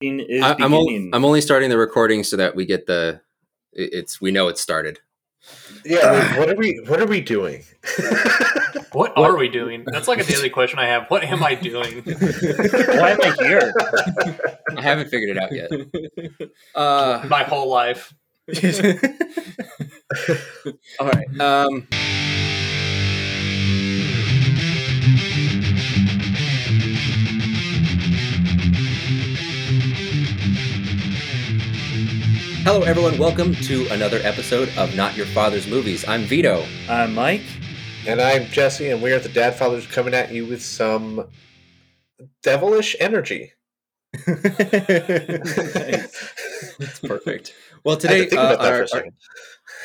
is I, I'm, o- beginning. I'm only starting the recording so that we get the. It's we know it's started. Yeah, wait, what are we? What are we doing? What are we doing? That's like a daily question I have. What am I doing? Why am I here? I haven't figured it out yet. Uh, My whole life. all right. Um, hello, everyone. Welcome to another episode of Not Your Father's Movies. I'm Vito. I'm Mike. and I'm Jesse, and we are the Dad Fathers coming at you with some devilish energy. That's perfect. Well, I had to today, uh, about that our- for a second.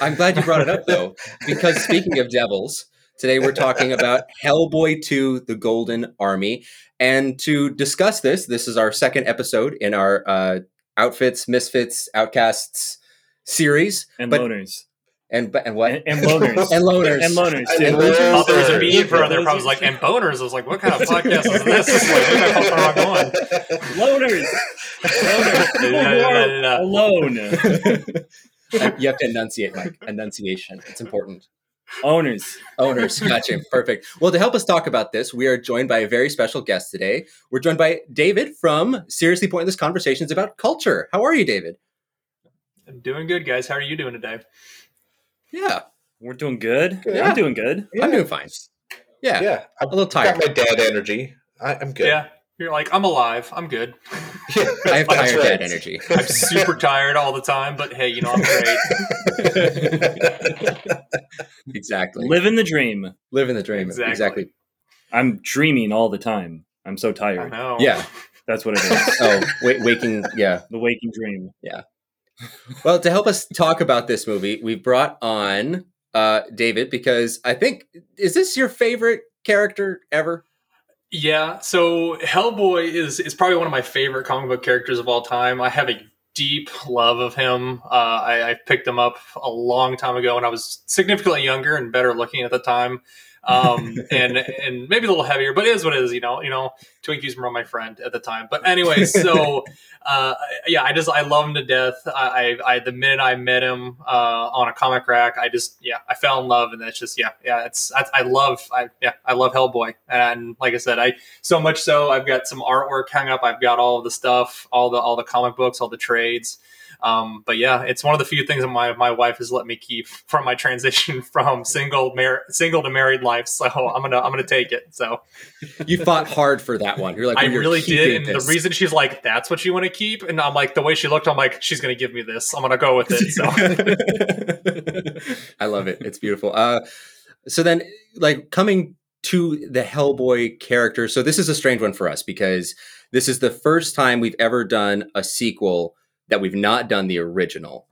I'm glad you brought it up though, because speaking of devils, today we're talking about Hellboy 2 The Golden Army. And to discuss this, this is our second episode in our uh, Outfits, Misfits, Outcasts series. And But- loners. And and what? And, and loners. And loners. And loners, I too. didn't I thought there was a Loners. For other. I was like, and boners. I was like, what kind of podcast is this? It's like, what the fuck am I going? Loners. Loners. People who are alone. you have to enunciate, Mike. Enunciation. It's important. Owners. Owners, gotcha. Perfect. Well, to help us talk about this, we are joined by a very special guest today. We're joined by David from Seriously Pointless Conversations About Culture. How are you, David? I'm doing good, guys. How are you doing today? Yeah, We're doing good. Good. I'm doing good. I'm doing fine. Yeah, Yeah, I've a little tired. got tired. my dad energy. I, I'm good. Yeah. You're like, I'm alive. I'm good. Yeah, I have tired right. dad energy. I'm super tired all the time, but hey, you know, I'm great. exactly. Living the dream. Living the dream. Exactly. Exactly. I'm dreaming all the time. I'm so I tired. know. Yeah. That's what it is. Oh, wait, waking. Yeah. the waking dream. Yeah. Well, to help us talk about this movie, we brought on uh, David because I think is this your favorite character ever? Yeah, so Hellboy is is probably one of my favorite comic book characters of all time. I have a deep love of him. Uh, I, I picked him up a long time ago when I was significantly younger and better looking at the time, um, and and maybe a little heavier, but it is what it is. You know, you know, Twinkies were my friend at the time. But anyway, so uh, yeah, I just I love him to death. I, I, I the minute I met him uh, on a comic rack, I just yeah, I fell in love, and that's just yeah, yeah. It's I, I love I yeah, I love Hellboy, and like I said, I so much so I've got some artwork hung up. I've got all of the stuff, all the all the comic books, all the trades. Um, but yeah, it's one of the few things that my, my wife has let me keep from my transition from single mar- single to married life. So I'm gonna I'm gonna take it. So You fought hard for that one. You're like, I "We're really did, and this." the reason she's like, "That's what you want to keep," and I'm like, the way she looked, I'm like, she's gonna give me this. I'm gonna go with it. So I love it. It's beautiful. Uh, so then, like coming to the Hellboy character. So this is a strange one for us because this is the first time we've ever done a sequel that we've not done the original.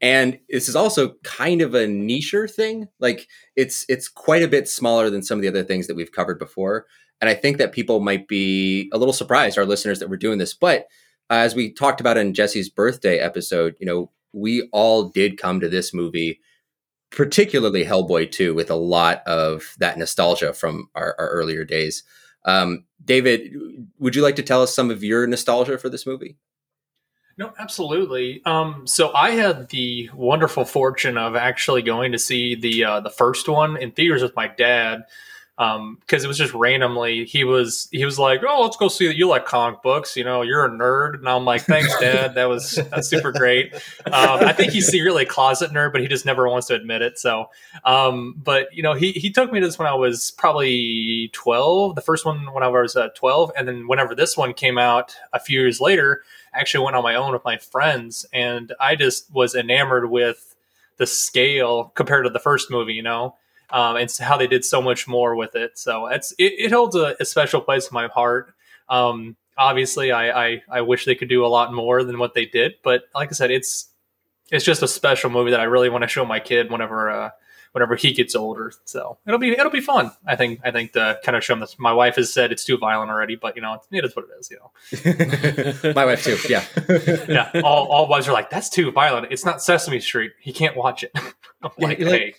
And this is also kind of a nicher thing. Like it's it's quite a bit smaller than some of the other things that we've covered before. And I think that people might be a little surprised, our listeners, that we're doing this. But uh, as we talked about in Jesse's birthday episode, you know, we all did come to this movie, particularly Hellboy 2, with a lot of that nostalgia from our, our earlier days. Um, David, would you like to tell us some of your nostalgia for this movie? No, absolutely. Um, so I had the wonderful fortune of actually going to see the uh, the first one in theaters with my dad because it was just randomly. He was he was like, "Oh, let's go see that you like comic books. You know, you're a nerd." And I'm like, "Thanks, Dad. That was that's super great." Um, I think he's secretly a closet nerd, but he just never wants to admit it. So, um, but you know, he he took me to this when I was probably 12. The first one when I was uh, 12, and then whenever this one came out a few years later. Actually went on my own with my friends and I just was enamored with the scale compared to the first movie, you know, um, and how they did so much more with it. So it's it, it holds a, a, special place in my heart. Um, obviously, I, I I wish they could do a lot more than what they did, but like I said, it's it's just a special movie that I really want to show my kid whenever uh, whenever he gets older. So it'll be it'll be fun. I think I think uh, to kind of show him this. My wife has said it's too violent already, but you know it is what it is. You know. My wife too. Yeah. yeah. All all wives are like that's too violent. It's not Sesame Street. He can't watch it. I'm Yeah, like, you're like- hey,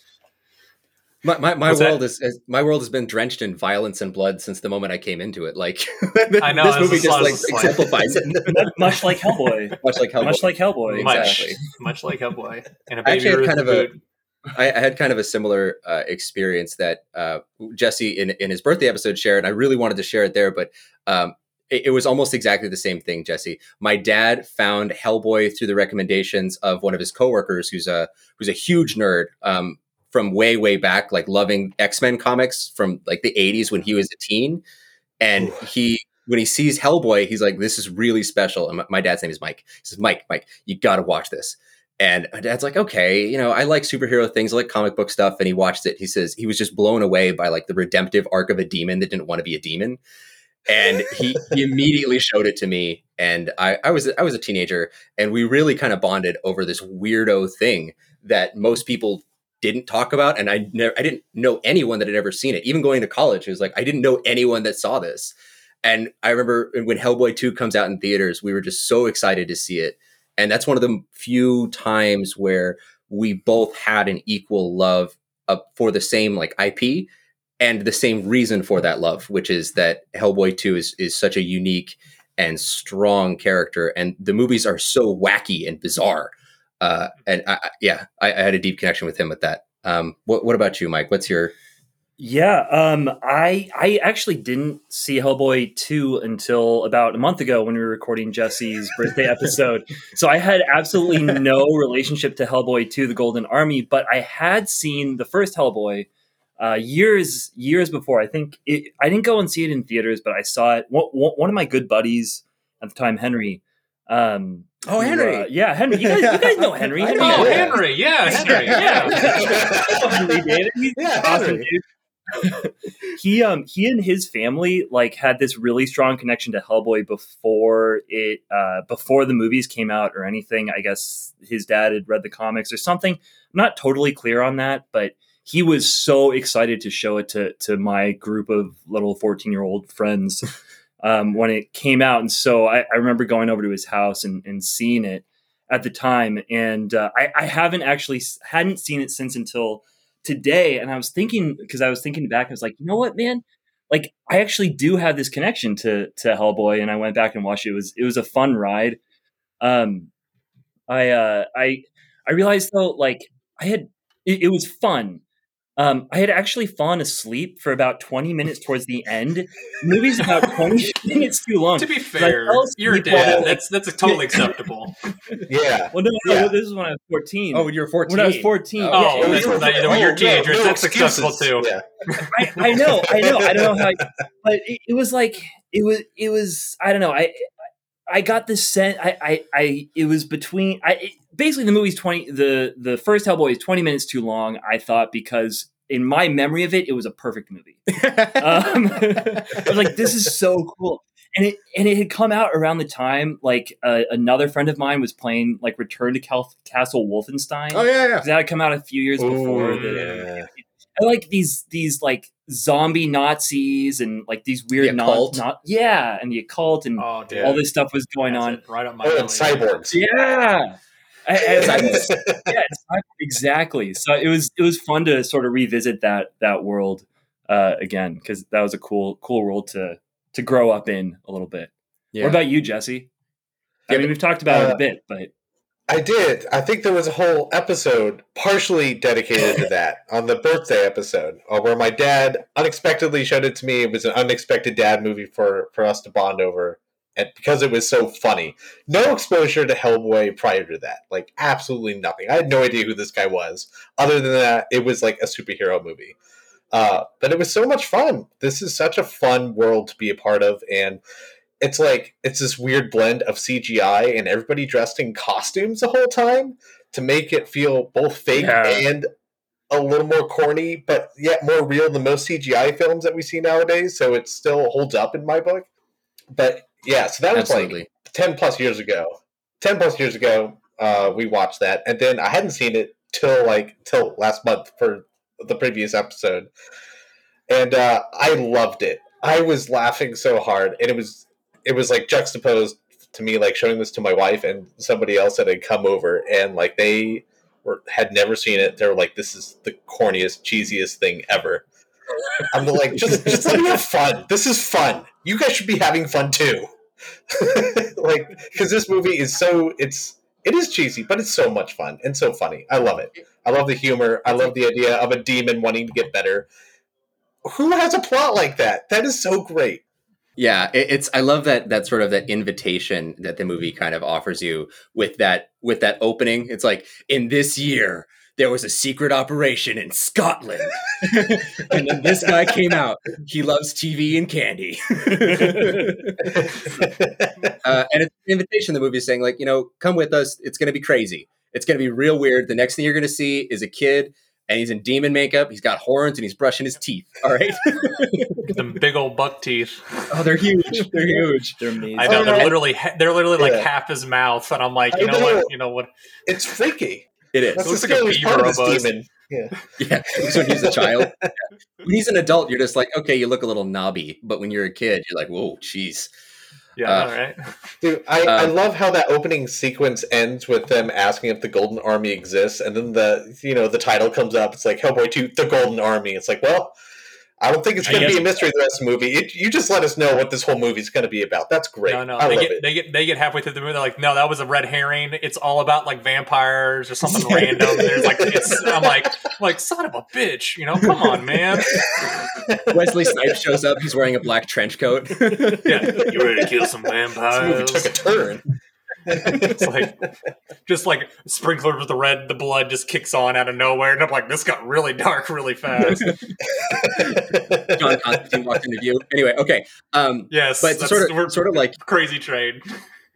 My my, my world is, is my world has been drenched in violence and blood since the moment I came into it. Like I know, this movie just- just I was like exemplifies it. Much like Hellboy. much like Hellboy. Much like Hellboy. Exactly. much like Hellboy and a baby actually kind of a- boot. I, I had kind of a similar uh, experience that uh, Jesse in in his birthday episode shared. And I really wanted to share it there, but um, it, it was almost exactly the same thing. Jesse, my dad found Hellboy through the recommendations of one of his coworkers, who's a who's a huge nerd um, from way way back, like loving X Men comics from like the '80s when he was a teen, and he. When he sees Hellboy, he's like, "This is really special." And my, my dad's name is Mike. He says, "Mike, Mike, you got to watch this." And my dad's like, okay, you know, I like superhero things, I like comic book stuff. And he watched it. He says he was just blown away by like the redemptive arc of a demon that didn't want to be a demon. And he, he immediately showed it to me. And I, I was I was a teenager, and we really kind of bonded over this weirdo thing that most people didn't talk about. And I never I didn't know anyone that had ever seen it. Even going to college, it was like I didn't know anyone that saw this. And I remember when Hellboy 2 comes out in theaters, we were just so excited to see it and that's one of the few times where we both had an equal love for the same like IP and the same reason for that love, which is that Hellboy 2 is is such a unique and strong character, and the movies are so wacky and bizarre. Uh, and I, I- yeah, I, I had a deep connection with him with that. Um, what, what about you, Mike? What's your Yeah, um, I I actually didn't see Hellboy two until about a month ago when we were recording Jesse's birthday episode. So I had absolutely no relationship to Hellboy two, The Golden Army, but I had seen the first Hellboy uh, years years before. I think it, I didn't go and see it in theaters, but I saw it. One, one of my good buddies at the time, Henry. Um, Oh, who, Henry. uh, yeah, Henry. You guys, you guys know Henry. Henry Oh, Yeah. Henry, yeah, Henry, Yeah. yeah. Henry, David. He's Yeah, awesome Henry. dude. he um he and his family like had this really strong connection to Hellboy before it uh before the movies came out or anything. I guess his dad had read the comics or something. I'm not totally clear on that, but he was so excited to show it to to my group of little 14 year old friends um, when it came out. And so I, I remember going over to his house and, and seeing it at the time. And uh, I, I haven't actually hadn't seen it since until today. And I was thinking because I was thinking back, I was like, you know what, man, like I actually do have this connection to to Hellboy. And I went back and watched it. It was it was a fun ride. Um, I uh, I I realized though, like I had it, it was fun. Um, I had actually fallen asleep for about 20 minutes towards the end. The movie's about 20 minutes too long. To be fair, you're a asleep while- dad. That's that's totally acceptable. Yeah. Well, no, no, Yeah. this is when I was 14. oh, when you were fourteen? when I was 14. Oh, yeah, it Oh, was- that's- that- when you're teenagers, that's acceptable too. Yeah. I, I know, I know, I don't know how, but it, it was like it was, it was. I don't know. I, I got this sense. I, I, I it was between. I it, basically the movie's twenty. The the first Hellboy is twenty minutes too long. I thought because in my memory of it, it was a perfect movie. Um, I was like, this is so cool. And it and it had come out around the time like uh, another friend of mine was playing like Return to Cal- Castle Wolfenstein. oh yeah, yeah. that had come out a few years before. Ooh, The, yeah. I like these these like zombie Nazis and like these weird The non, occult? not yeah, and the occult and Oh, all this stuff was going That's on. it, right up my Oh, and cyborgs. Yeah. I, I, I was- yeah, it's not- exactly. So it was it was fun to sort of revisit that that world uh, again because that was a cool cool world to to grow up in a little bit. Yeah. What about you, Jesse? I Yeah, mean, we've talked about it uh, a bit, but I did. I think there was a whole episode partially dedicated to that on the birthday episode, uh, where my dad unexpectedly showed it to me. It was an unexpected dad movie for for us to bond over, and because it was so funny. No exposure to Hellboy prior to that, like absolutely nothing. I had no idea who this guy was. Other than that, it was like a superhero movie. Uh, but it was so much fun. This is such a fun world to be a part of, and it's like it's this weird blend of CGI and everybody dressed in costumes the whole time to make it feel both fake Yeah. and a little more corny, but yet more real than most CGI films that we see nowadays. So it still holds up in my book. But yeah, so that was Absolutely. like ten plus years ago. Ten plus years ago, uh, we watched that, and then I hadn't seen it till like till last month for the previous episode, and uh, I loved it. I was laughing so hard, and it was it was like juxtaposed to me, like showing this to my wife and somebody else that had come over, and like they were had never seen it. They were like, "This is the corniest, cheesiest thing ever." I'm like, just just let me have fun. This is fun. You guys should be having fun too. like, because this movie is so it's it is cheesy, but it's so much fun and so funny. I love it. I love the humor. I love the idea of a demon wanting to get better. Who has a plot like that? That is so great. Yeah, it's I love that that sort of that invitation that the movie kind of offers you with that with that opening. It's like in this year there was a secret operation in Scotland. and then this guy came out. He loves TV and candy. uh, and it's an invitation the movie is saying, like, you know, come with us. It's going to be crazy. It's going to be real weird. The next thing you're going to see is a kid and he's in demon makeup. He's got horns and he's brushing his teeth. All right. Them big old buck teeth. Oh, they're huge. They're huge. They're amazing. I know Oh, they're no. literally they're literally like Yeah. half his mouth, and I'm like, you know, know. what? You know what? it's freaky. It is. That's looks the like a beaver part of this almost. demon. Yeah. Yeah, so when he's a child. When he's an adult, you're just like, okay, you look a little knobby. But when you're a kid, you're like, whoa, jeez. Yeah, Uh, all right. Dude, I, I Um, love how that opening sequence ends with them asking if the Golden Army exists, and then the you know the title comes up. It's like Hellboy Two: The Golden Army. It's like, well, I don't think it's going to be a mystery the rest of the movie. It, you just let us know what this whole movie is going to be about. That's great. No, no, I they love get it. they get they get halfway through the movie. They're like, no, that was a red herring. It's all about like vampires or something random. And there's like, it's, I'm like, I'm like son of a bitch, you know? Come on, man. Wesley Snipes shows up. He's wearing a black trench coat. Yeah, you ready to kill some This movie vampires? took a turn. It's like just like sprinklers with the red, the blood just kicks on out of nowhere, and I'm like, this got really dark really fast. John Constantine walked into view. Anyway, okay. Um, Yes, but that's- sort we're of, sort of like crazy trade.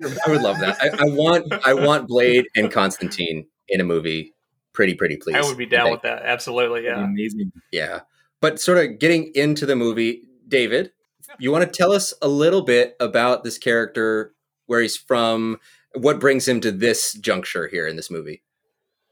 I would love that. I, I want, I want Blade and Constantine in a movie. Pretty, pretty please. I would be down Okay. with that. Absolutely, yeah. Amazing. Yeah. But sort of getting into the movie, David, you want to tell us a little bit about this character, where he's from, what brings him to this juncture here in this movie?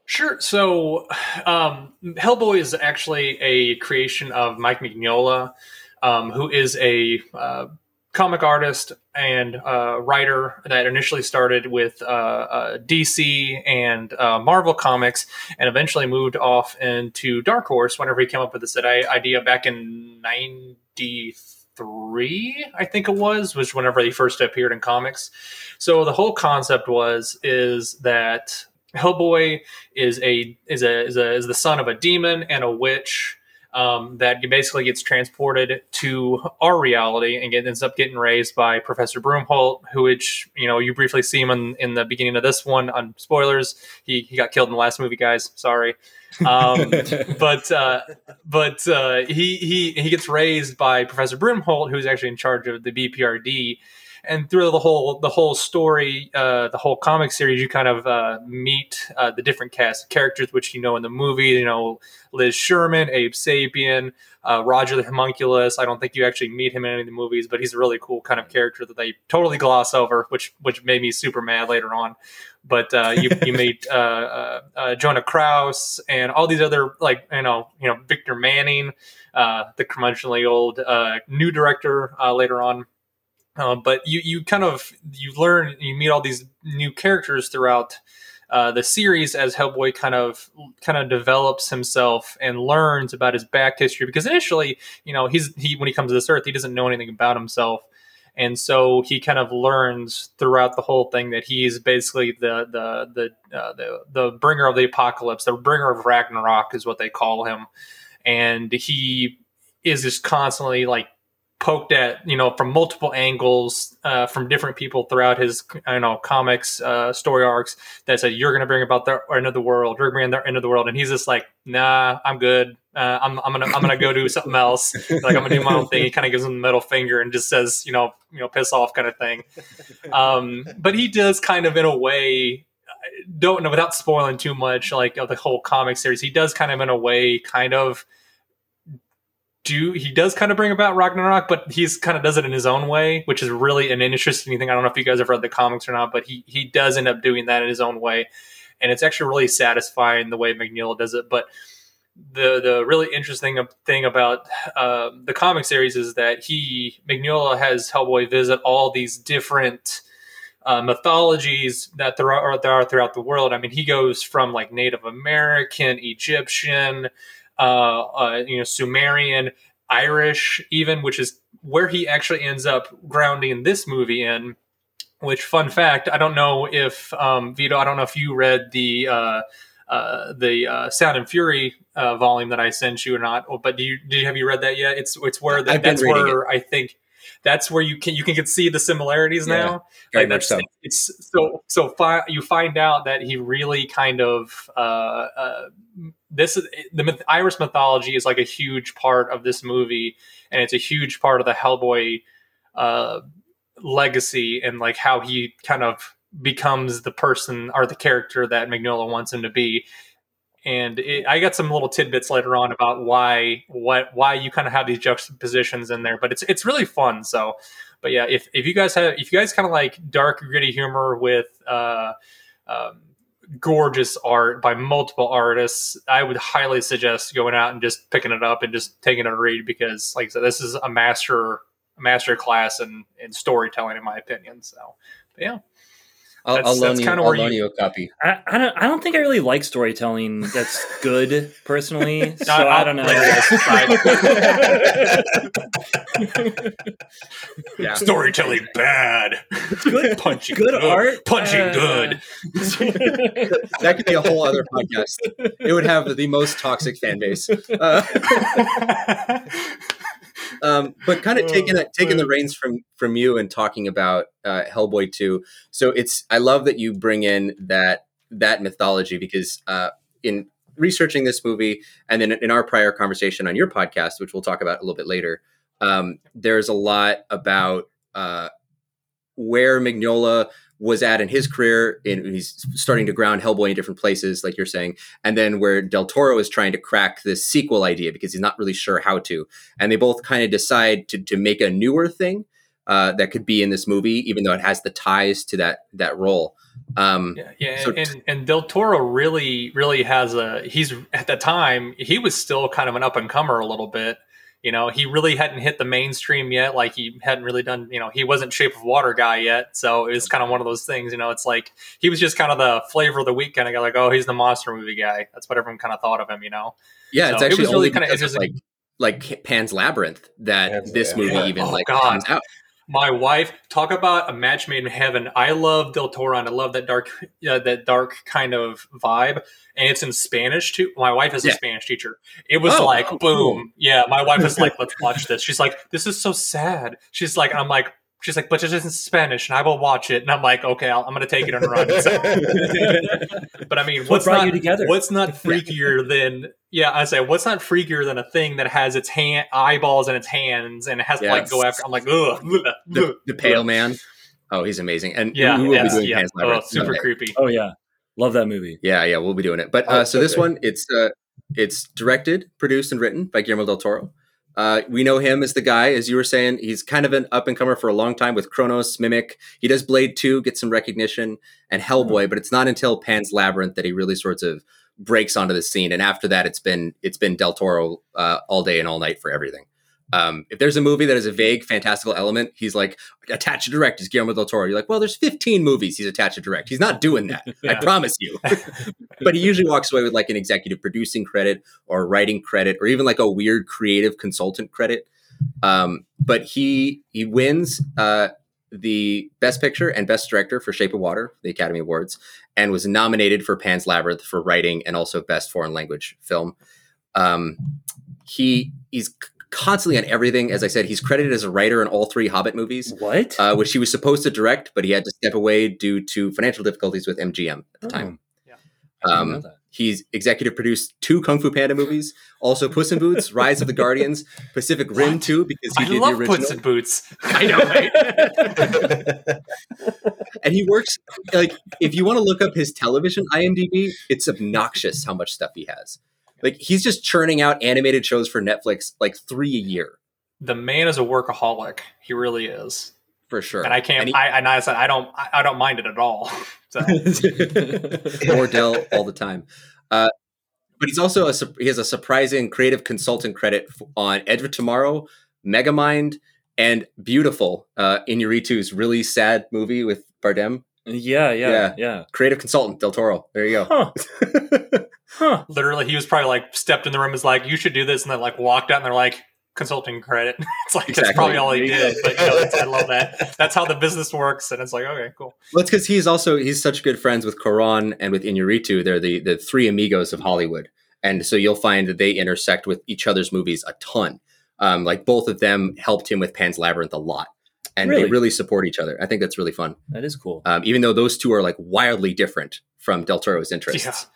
Sure. So, um, Hellboy is actually a creation of Mike Mignola, um, who is a uh, comic artist and uh, writer that initially started with uh, uh, DC and uh, Marvel Comics, and eventually moved off into Dark Horse whenever he came up with this idea back in '93, I think it was, which whenever he first appeared in comics. So the whole concept was is that Hellboy is a is a is a is the son of a demon and a witch um, that basically gets transported to our reality and get, ends up getting raised by Professor Bruttenholm, who which you know you briefly see him in, in the beginning of this one. On spoilers, he he got killed in the last movie, guys. Sorry. Um, but uh, but uh, he he he gets raised by Professor Bruttenholm, who's actually in charge of the BPRD. And through the whole the whole story, uh, the whole comic series, you kind of uh, meet uh, the different cast of characters, which you know in the movie. You know Liz Sherman, Abe Sapien, uh, Roger the Homunculus. I don't think you actually meet him in any of the movies, but he's a really cool kind of character that they totally gloss over, which which made me super mad later on. But uh, you you meet uh, uh, uh, Johann Kraus and all these other like you know you know Victor Manning, uh, the curmudgeonly old uh, new director uh, later on. Uh, but you you kind of you learn you meet all these new characters throughout uh, the series as Hellboy kind of kind of develops himself and learns about his back history. Because initially you know he's he when he comes to this earth he doesn't know anything about himself. And so he kind of learns throughout the whole thing that he's basically the the the uh, the the bringer of the apocalypse the bringer of Ragnarok is what they call him. And he is just constantly like poked at you know from multiple angles uh, from different people throughout his you know comics uh, story arcs that said you're going to bring about the end of the world. You're going to bring the end of the world. And he's just like nah i'm good. Uh, I'm, I'm gonna i'm gonna go do something else. Like i'm gonna do my own thing. He kind of gives him the middle finger and just says you know you know piss off kind of thing. Um, but he does kind of in a way don't know without spoiling too much like of the whole comic series he does kind of in a way kind of do he does kind of bring about Ragnarok, but he's kind of does it in his own way, which is really an interesting thing. I don't know if you guys have read the comics or not, but he he does end up doing that in his own way, and it's actually really satisfying the way Mignola does it. But the the really interesting thing about uh, the comic series is that he Mignola has Hellboy visit all these different uh, mythologies that there are, there are throughout the world. I mean, he goes from like Native American, Egyptian, uh, uh, you know, Sumerian, Irish, even, which is where he actually ends up grounding this movie in. Which, fun fact, I don't know if um, Vito, I don't know if you read the uh, uh, the uh, Sound and Fury uh, volume that I sent you or not. But do you did you have you read that yet? It's it's where the, that's where it. I think that's where you can you can see the similarities yeah, now. Like that's so. it's so so fi- you find out that he really kind of uh, uh, this is the myth- Irish mythology is like a huge part of this movie, and it's a huge part of the Hellboy uh, legacy and like how he kind of becomes the person or the character that Mignola wants him to be. And it, I got some little tidbits later on about why what why you kind of have these juxtapositions in there, but it's it's really fun. So, but yeah, if if you guys have if you guys kind of like dark gritty humor with uh, um, gorgeous art by multiple artists, I would highly suggest going out and just picking it up and just taking a read because, like I said, this is a master master class in in storytelling, in my opinion. So, but yeah. I'll, I'll loan, you, I'll loan you, you, a copy. I, I, don't. I don't think I really like storytelling that's good personally. So I, I don't know. yeah. Storytelling bad. Good punching. Good, good. art. Punching uh, good. that could be a whole other podcast. It would have the most toxic fan base. Uh, um, but kind of taking that, taking the reins from from you and talking about uh, Hellboy two. So it's I love that you bring in that that mythology because uh, in researching this movie and then in our prior conversation on your podcast, which we'll talk about a little bit later, um, there's a lot about uh, where Mignola was at in his career. In, he's starting to ground Hellboy in different places, like you're saying, and then where Del Toro is trying to crack this sequel idea because he's not really sure how to. And they both kind of decide to to make a newer thing uh, that could be in this movie, even though it has the ties to that that role. Um, yeah, yeah, so and, and Del Toro really, really has a. He's at the time he was still kind of an up and comer a little bit. You know, he really hadn't hit the mainstream yet. Like he hadn't really done, you know, he wasn't Shape of Water guy yet. So it was kind of one of those things, you know, it's like he was just kind of the flavor of the week kind of guy, like, oh, he's the monster movie guy. That's what everyone kind of thought of him, you know? Yeah, so it's actually it really kind of like like Pan's Labyrinth that Pan's this movie yeah. even oh, like God. comes out my wife talk about a match made in heaven. I love del toro. And i love that dark uh, that dark kind of vibe. And it's in spanish too. My wife is yeah. a spanish teacher. It was oh, like oh, boom. Cool. yeah my wife is like let's watch this. She's like this is so sad. She's like i'm like She's like, but it is in Spanish, and I will watch it. And I'm like, okay, i am going to take it and run. So. but I mean, what's not what's not freakier than yeah? I say, what's not freakier than a thing that has its hand eyeballs in its hands and it has to like go after? I'm like, ugh. The, the pale man. Oh, he's amazing. And yeah, who will be doing yeah. Oh, super Sunday. creepy. Oh yeah, love that movie. Yeah, yeah, we'll be doing it. But oh, uh, so this one, it's uh, it's directed, produced, and written by Guillermo del Toro. Uh, we know him as the guy, as you were saying. He's kind of an up and comer for a long time with Cronos, Mimic. He does Blade 2, get some recognition, and Hellboy, mm-hmm. but it's not until Pan's Labyrinth that he really sorts of breaks onto the scene. And after that, it's been it's been Del Toro uh, all day and all night for everything. Um, if there's a movie that has a vague fantastical element, he's like attached to direct is Guillermo del Toro. You're like, well, there's 15 movies he's attached to direct. He's not doing that. yeah. I promise you. but he usually walks away with like an executive producing credit or writing credit or even like a weird creative consultant credit. Um, but he he wins uh, the Best Picture and Best Director for Shape of Water, the Academy Awards, and was nominated for Pan's Labyrinth for writing and also Best Foreign Language Film. Um, he he's constantly on everything. As I said, he's credited as a writer in all three Hobbit movies. What? Uh, which he was supposed to direct, but he had to step away due to financial difficulties with MGM at the oh. time. Yeah. Um, he's executive produced two Kung Fu Panda movies, also Puss in Boots, Rise of the Guardians, Pacific Rim what? 2, because he I did love the original. Puss in Boots. I know, right? and he works, like, if you want to look up his television IMDb, it's obnoxious how much stuff he has. Like he's just churning out animated shows for Netflix like three a year. The man is a workaholic. He really is. For sure. And I can't. And he, I and I said I don't. I don't mind it at all. So. Dell all the time. Uh, but he's also a he has a surprising creative consultant credit on Edge of Tomorrow, Megamind, and Biutiful, Uh, Inarritu's really sad movie with Bardem. Yeah, yeah, Yeah. yeah. Creative consultant Del Toro. There you go. Huh. Literally, he was probably like stepped in the room, was like, "You should do this," and then like walked out, and they're like, "Consulting credit." it's like Exactly. that's probably all he did. But you know, that's, I love that. That's how the business works, and it's like, okay, cool. Well, it's because he's also he's such good friends with Cuarón and with Inarritu. They're the the three amigos of Hollywood, and so you'll find that they intersect with each other's movies a ton. Um, like both of them helped him with Pan's Labyrinth a lot, and they Really? really support each other. I think that's really fun. That is cool. Um, even though those two are like wildly different from Del Toro's interests.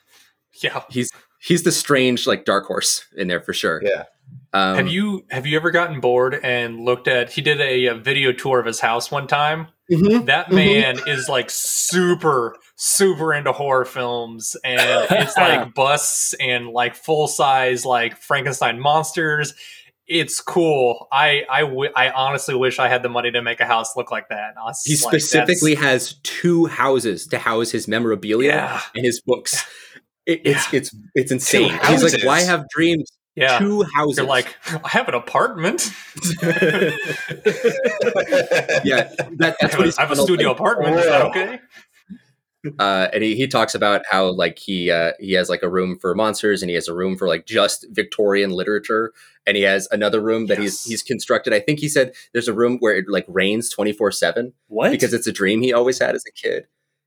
Yeah, yeah. He's he's the strange like dark horse in there for sure. Yeah. Um, have you have you ever gotten bored and looked at? He did a, a video tour of his house one time. mhm. That Mhm. man is like super super into horror films, and it's like busts and like full size like Frankenstein monsters. It's cool. I I, w- I honestly wish I had the money to make a house look like that. He like, that's- specifically has two houses to house his memorabilia Yeah. and his books. It, it's Yeah. it's it's insane. He's like, why have dreams? yeah. Two houses. You're like, I have an apartment. yeah, that, I that's have what a, I have a studio like, apartment. Is that okay? Uh, and he, he talks about how like he uh, he has like a room for monsters and he has a room for like just Victorian literature and he has another room that Yes. he's he's constructed. I think he said there's a room where it like rains twenty four seven What? because it's a dream he always had as a kid.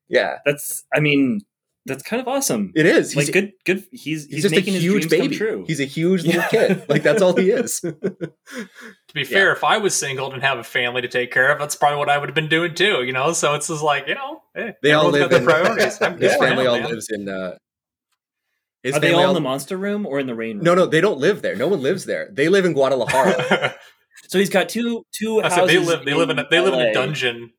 Yeah, that's. I mean, that's kind of awesome. it is. like He's, good, good. He's he's, he's, just a making his huge dreams baby. come true. He's a huge little Yeah. kid. Like that's all he is. To be fair, if I was single and have a family to take care of, that's probably what I would have been doing too. You know, so it's just like you know, hey, They all live in their priorities. I'm his family him, all man. lives in. Uh, his Are they family all in the monster room or in the rain room? No, no, they don't live there. No one lives there. They live in Guadalajara. So he's got two two I houses. said they live. They live in. A, they live in a dungeon.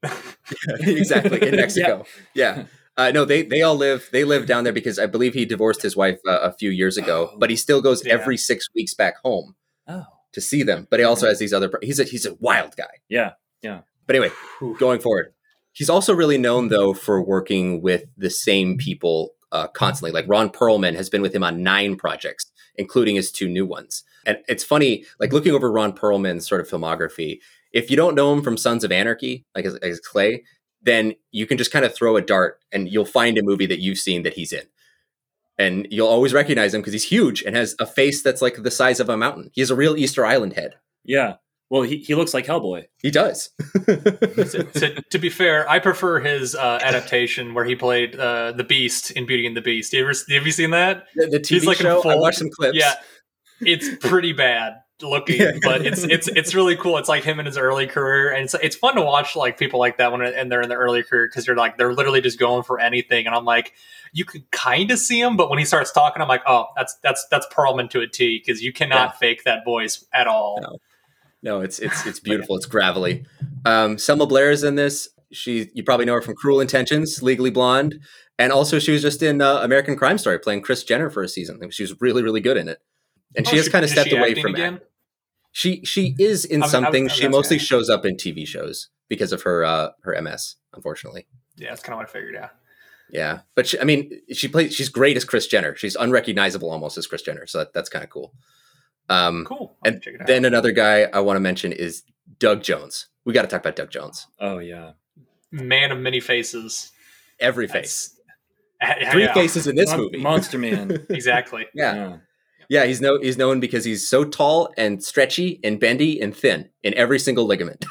exactly in Mexico. Yeah. Uh, no, they they all live they live down there because I believe he divorced his wife uh, a few years ago, Oh. but he still goes Yeah. every six weeks back home Oh, to see them. But he also has these other. He's a he's a wild guy. yeah. Yeah. But anyway, going forward, he's also really known though for working with the same people uh, constantly. Like Ron Perlman has been with him on nine projects, including his two new ones. And it's funny, like looking over Ron Perlman's sort of filmography. If you don't know him from Sons of Anarchy, like as, as Clay, then you can just kind of throw a dart and you'll find a movie that you've seen that he's in. And you'll always recognize him because he's huge and has a face that's like the size of a mountain. He has a real Easter Island head. Yeah. Well, he, he looks like Hellboy. He does. to, to, to be fair, I prefer his uh, adaptation where he played uh, the Beast in Beauty and the Beast. You ever have you seen that? the, the TV He's like show. I watched some clips. Yeah, it's pretty bad looking, Yeah. but it's it's it's really cool. It's like him in his early career, and it's it's fun to watch like people like that when and they're in their early career because they're like they're literally just going for anything. And I'm like, you can kind of see him, but when he starts talking, I'm like, oh, that's that's that's Perlman to a T because you cannot fake that voice at all. No. No, it's it's it's beautiful. It's gravelly. Um, Selma Blair is in this. She you probably know her from Cruel Intentions, Legally Blonde, and also she was just in uh, American Crime Story playing Kris Jenner for a season. She was really really good in it, and she Oh, has kind of stepped away from again. act- She she is in I'm- some I'm- I'm She asking. mostly shows up in TV shows because of her uh, her MS. Unfortunately, Yeah, that's kind of what I figured. Yeah, yeah. But she, I mean, she plays. She's great as Kris Jenner. She's unrecognizable almost as Kris Jenner. So that, that's kind of cool. Um, cool. I'll and check it out. then another guy I want to mention is Doug Jones. We got to talk about Doug Jones. Oh yeah. Man of many faces. Every face. That's- Yeah, Three yeah, faces in this Mon- movie. Monster Man. Exactly. yeah. Yeah, he's no he's known because he's so tall and stretchy and bendy and thin in every single ligament.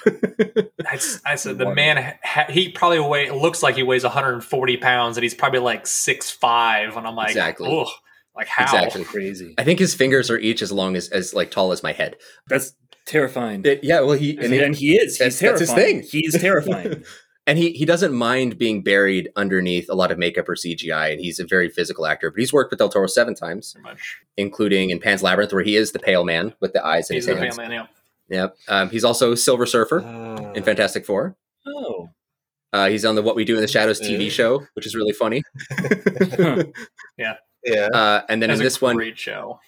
I, I said the man ha- he probably weigh looks like he weighs 140 pounds and he's probably like six five and I'm like Exactly. ugh, like how Exactly. Crazy. I think his fingers are each as long as as like tall as my head. That's terrifying. It- yeah, well he and, and, he, he is. that's- He's that's his terrifying. thing. He's terrifying. and he he doesn't mind being buried underneath a lot of makeup or CGI and he's a very physical actor. But he's worked with Del Toro seven times, including in Pan's Labyrinth where he is the pale man with the eyes in he's his the hands. man yeah Yep. Um, he's also Silver Surfer Uh, in Fantastic Four. oh. Uh, he's on the What We Do in the Shadows TV show, which is really funny. yeah. Uh, and then That's in a this one, great show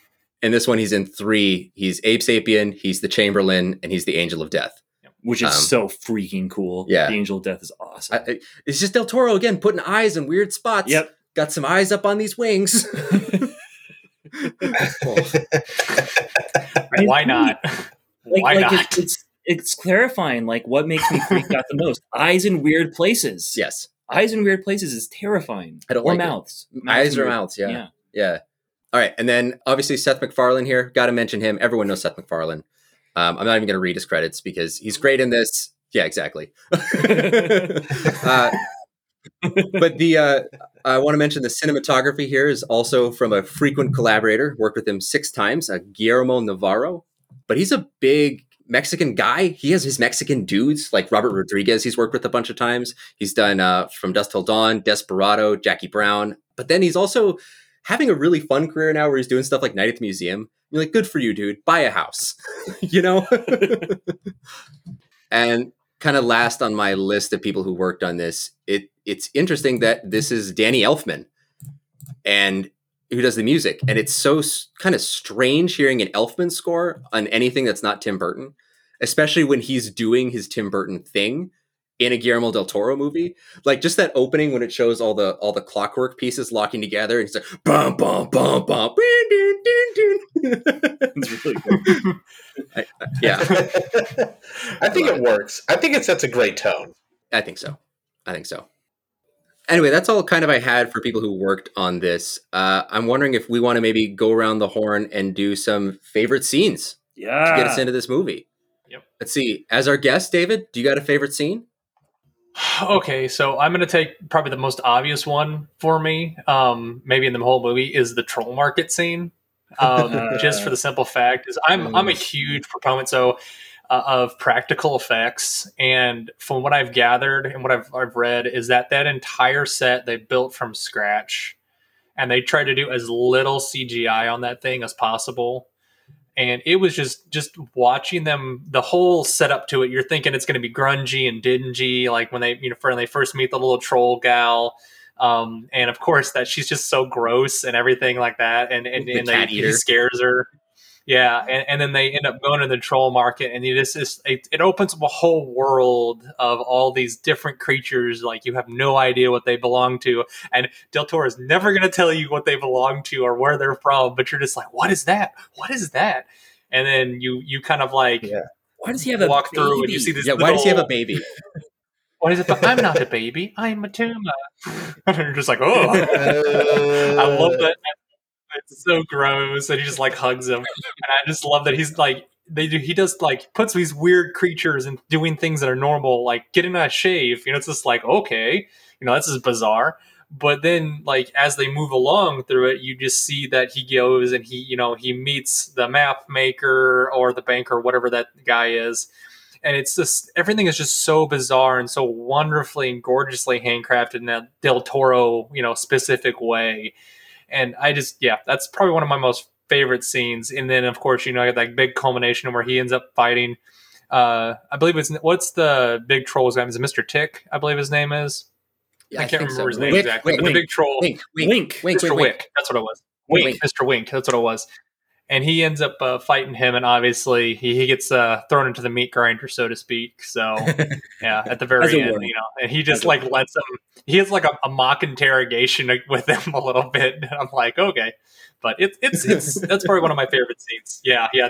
in this one, he's in three. He's Abe Sapien, he's the Chamberlain, and he's the Angel of Death. Which is Um, so freaking cool. yeah. The Angel of Death is awesome. I, I- it's just Del Toro again, putting eyes in weird spots. yep. Got some eyes up on these wings. why not Like, why like not It's, it's it's clarifying like what makes me freak out the most. Eyes in weird places. yes. eyes in weird places is terrifying. I don't or like it. mouths. Eyes in or weird- mouths, yeah. Yeah. All right. And then obviously Seth MacFarlane here. Got to mention him. Everyone knows Seth MacFarlane. Um, I'm not even going to read his credits because he's great in this. Yeah, exactly. uh, but the uh, I want to mention the cinematography here is also from a frequent collaborator. Worked with him six times, uh, Guillermo Navarro. But he's a big Mexican guy. He has his Mexican dudes like Robert Rodriguez. He's worked with a bunch of times. He's done uh, From Dusk Till Dawn, Desperado, Jackie Brown. But then he's also having a really fun career now where he's doing stuff like Night at the Museum. You're like, good for you, dude. Buy a house, you know? and kind of last on my list of people who worked on this, it it's interesting that this is Danny Elfman and who does the music. And it's so s- kind of strange hearing an Elfman score on anything that's not Tim Burton, especially when he's doing his Tim Burton thing in a Guillermo del Toro movie. Like just that opening when it shows all the all the clockwork pieces locking together and it's like bum bum bum bum dun, dun, dun, dun. It's really cool. yeah, I think it works. I think it sets a great tone. I think so. I think so. Anyway, that's all kind of I had for people who worked on this. Uh, I'm wondering if we want to maybe go around the horn and do some favorite scenes yeah. to get us into this movie. Yep. Let's see. As our guest, David, do you got a favorite scene? Okay, so I'm going to take probably the most obvious one for me, um, maybe in the whole movie, is the troll market scene. Um, just for the simple fact is I'm I'm a huge proponent so uh, of practical effects, and from what I've gathered and what I've I've read is that that entire set they built from scratch, and they tried to do as little CGI on that thing as possible. And it was just just watching them the whole setup to it. You're thinking it's going to be grungy and dingy, like when they you know when they first meet the little troll gal, um, and of course that she's just so gross and everything like that, and and, The and they, he scares her. Yeah, and, and then they end up going to the troll market, and it is just it, it opens up a whole world of all these different creatures. Like you have no idea what they belong to, and Del Toro is never going to tell you what they belong to or where they're from. But you're just like, what is that? What is that? And then you you kind of like Yeah. Why does he have a walk through and baby? you see this. Yeah, why does he have a little- baby? What is it? But I'm not a baby. I'm a tumor. and you're just like, oh. Uh, I love that. It's so gross, and he just like hugs him, and I just love that he's like they do. He does like puts these weird creatures and doing things that are normal, like getting a shave. You know, it's just like okay, you know, that's just bizarre. But then, like as they move along through it, you just see that he goes and he, you know, he meets the map maker or the banker, whatever that guy is, and it's just everything is just so bizarre and so wonderfully and gorgeously handcrafted in that Del Toro, you know, specific way. And I just, yeah, that's probably one of my most favorite scenes. And then, of course, you know, I got that big culmination where he ends up fighting. Uh, I believe it's what's the big troll's name? Is it Mr. Tick? I believe his name is. Yeah, I can't think remember his name Wick, exactly. Wick, but the big troll, Wink, wink, Wink. wink, Mr. wink, Wick. That's what it was. Wink, Wink. Mr. Wink. That's what it was. And he ends up uh, fighting him, and obviously he, he gets uh, thrown into the meat grinder, so to speak. So yeah, at the very end, you know, and he just As it like lets him. He has like a, a mock interrogation with him a little bit, and I'm like, okay, but it's it's it's that's probably one of my favorite scenes. Yeah, yeah,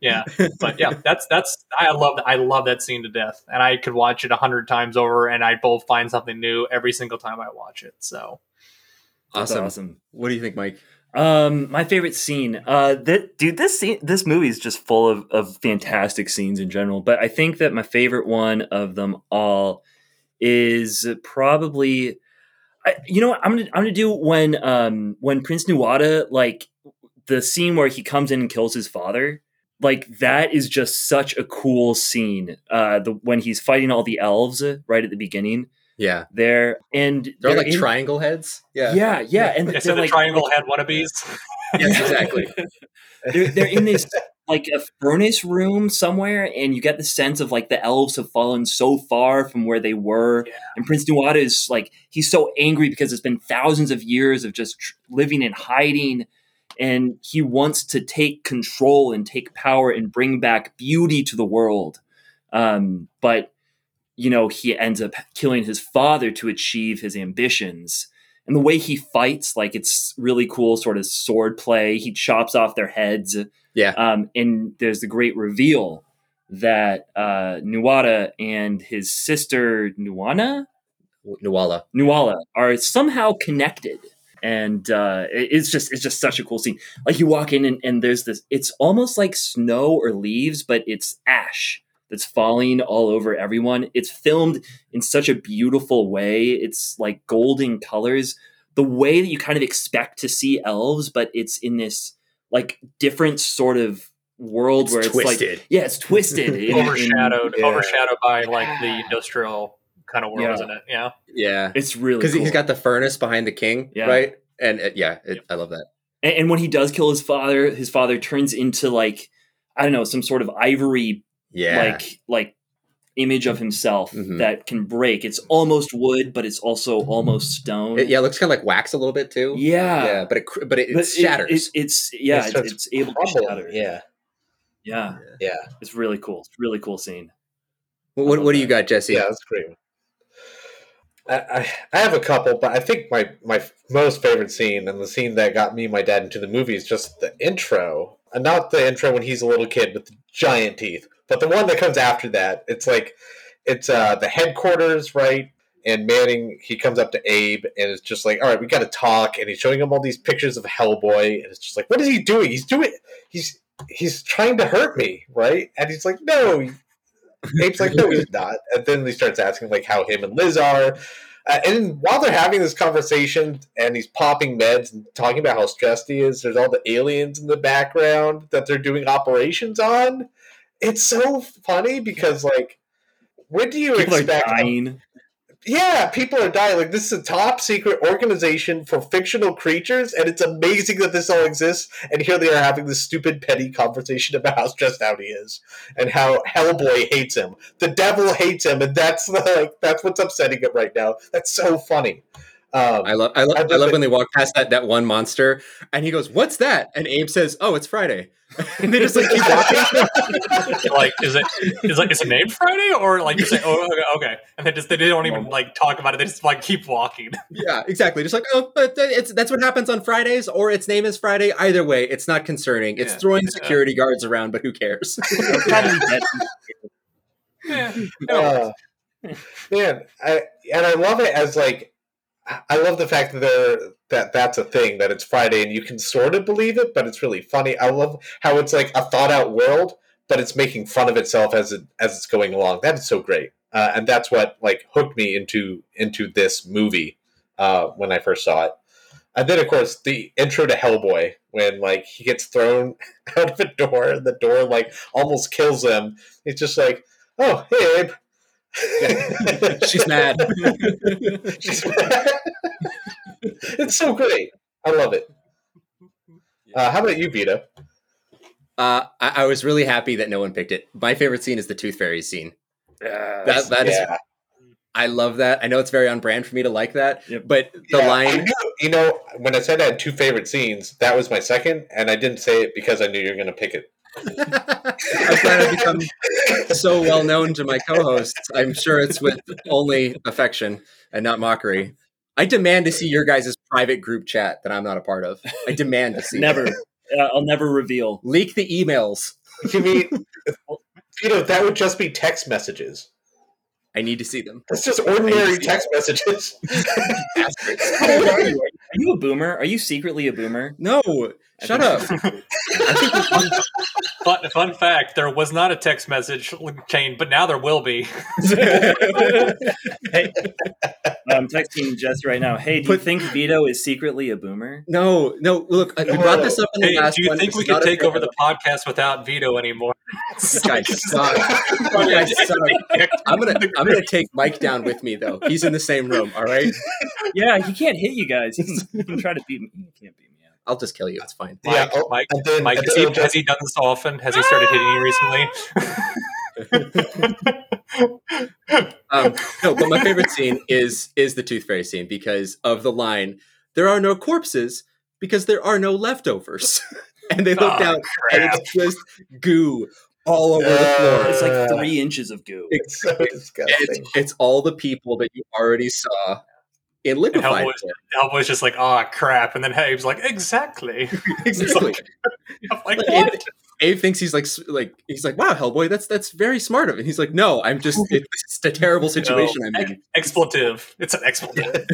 yeah. But yeah, that's that's I love I love that scene to death, and I could watch it a hundred times over, and I both find something new every single time I watch it. So Awesome. awesome. What do you think, Mike? Um, my favorite scene. Uh, that dude, this scene, this movie is just full of of fantastic scenes in general. But I think that my favorite one of them all is probably, I, you know, what I'm gonna I'm gonna do when um when Prince Nuada like the scene where he comes in and kills his father. Like that is just such a cool scene. Uh, the when he's fighting all the elves right at the beginning Yeah, They're and they're, all like in- triangle heads. Yeah, Yeah, yeah, and yeah, they're so the like triangle head wannabes. yes, exactly. they're, they're in this like a furnace room somewhere and you get the sense of like the elves have fallen so far from where they were Yeah. and prince nuada is like he's so angry because it's been thousands of years of just tr- living and hiding and he wants to take control and take power and bring back beauty to the world um, but you know he ends up killing his father to achieve his ambitions and the way he fights like it's really cool sort of sword play he chops off their heads Yeah. um, and there's the great reveal that uh, Nuada and his sister Nuwana, Nuala. Nuala are somehow connected. And uh, it's just it's just such a cool scene. Like you walk in and, and there's this it's almost like snow or leaves, but it's ash that's falling all over everyone. It's filmed in such a beautiful way. It's like golden colors. The way that you kind of expect to see elves, but it's in this like different sort of world It's where it's like yeah, it's twisted. in- in- overshadowed, yeah. overshadowed by like the industrial kind of world, Yeah. isn't it? Yeah. yeah, it's really because cool. he's got the furnace behind the king, Yeah. right? And uh, yeah, it, I love that. and, and when he does kill his father, his father turns into like I don't know some sort of ivory Yeah, like like image of himself Mhm. that can break. It's almost wood, but it's also almost stone. It- yeah, it looks kind of like wax a little bit too. yeah, yeah, but it but it, it But shatters. It, it's yeah, It it's, it's able to shatter. Yeah, yeah, yeah, it's really cool. It's a really cool scene. what what, what do you got, Jesse? yeah. That's great. I, I, I have a couple, but I think my, my most favorite scene and the scene that got me and my dad into the movie is just the intro. And not the intro when he's a little kid with the giant teeth, but the one that comes after that. It's like, it's uh, the headquarters, right? And Manning, he comes up to Abe and it's just like, all right, we got to talk. And he's showing him all these pictures of Hellboy. And it's just like, what is he doing? He's doing, he's, he's trying to hurt me, right? And he's like, no, Abe's like, no, he's not. And then he starts asking like how him and Liz are. Uh, and while they're having this conversation and he's popping meds and talking about how stressed he is, there's all the aliens in the background that they're doing operations on. It's so funny because like, what do you People are expect? dying. Yeah, people are dying. Like this is a top secret organization for fictional creatures, and it's amazing that this all exists. And here they are having this stupid, petty conversation about how stressed out he is, and how Hellboy hates him. The devil hates him, and that's the, like that's what's upsetting him right now. That's so funny. Um, I love I, lo- I I love love it. when they walk past that that one monster and he goes, "What's that?" And Abe says, "Oh, it's Friday." And they just like keep walking. like, is it is like is it named Friday or like you say, oh, okay, okay, and they just they don't even like talk about it. They just like keep walking. yeah, exactly. Just like, "Oh, but it's that's what happens on Fridays or its name is Friday. Either way, it's not concerning. It's Yeah. throwing Yeah. security guards around, but who cares? Probably dead. Yeah. Uh, man, I and I love it as like I- love the fact that that that's a thing that it's Friday and you can sort of believe it, but it's really funny. I love how it's like a thought out world, but it's making fun of itself as it as it's going along. That is so great, uh, and that's what like hooked me into into this movie uh, when I first saw it. And then, of course, the intro to Hellboy when like he gets thrown out of a door and the door like almost kills him. It's just like, oh, hey, Abe. She's mad. She's mad. it's so great. I love it. Uh, how about you, Vito? Uh, I, I was really happy that no one picked it. My favorite scene is the Tooth Fairy scene. That that is, yeah. I love that. I know it's very on brand for me to like that, Yep. but the Yeah, I line. knew, you know, when I said I had two favorite scenes, that was my second, and I didn't say it because I knew you were going to pick it. I'm glad I've become so well known to my co-hosts. I'm sure it's with only affection and not mockery. I demand to see your guys' private group chat that I'm not a part of. I demand to see. Never. Uh, I'll never reveal. leak the emails. You mean, Vito, that would just be text messages. I need to see them. That's just ordinary see text messages. Are you? Are you a boomer? Are you secretly a boomer? No, I shut up. I Fun, fun, fun fact: there was not a text message chain, but now there will be. hey, I'm texting Jess right now. Hey, do you think Vito is secretly a boomer? no, no. Look, we brought this up in the Hey, last do you one. think we is could take over the podcast without Vito anymore? This guy sucks. This guy sucks. I'm gonna I'm gonna take Mike down with me though. He's in the same room. All right. Yeah, he can't hit you guys. He can, try to beat me. He can't beat me out. I'll just kill you. It's fine. Mike, Yeah, oh, Mike, then- Mike has, he, it'll has he done this often? Has he started hitting you recently? Um, no, but my favorite scene is is the Tooth Fairy scene because of the line: "There are no corpses because there are no leftovers." and they look Oh, down, and it's just goo all over the floor. It's like Uh, three inches of goo. It's so disgusting. It's, it's all the people that you already saw And liquefied. Hellboy's, Hellboy's just like, oh crap, and then Habe's like, exactly. exactly. Like, Like, it- Abe thinks he's like like he's like, wow, Hellboy, that's that's very smart of him. He's like, no, I'm just it, it's a terrible situation I'm in. Expletive. It's an expletive.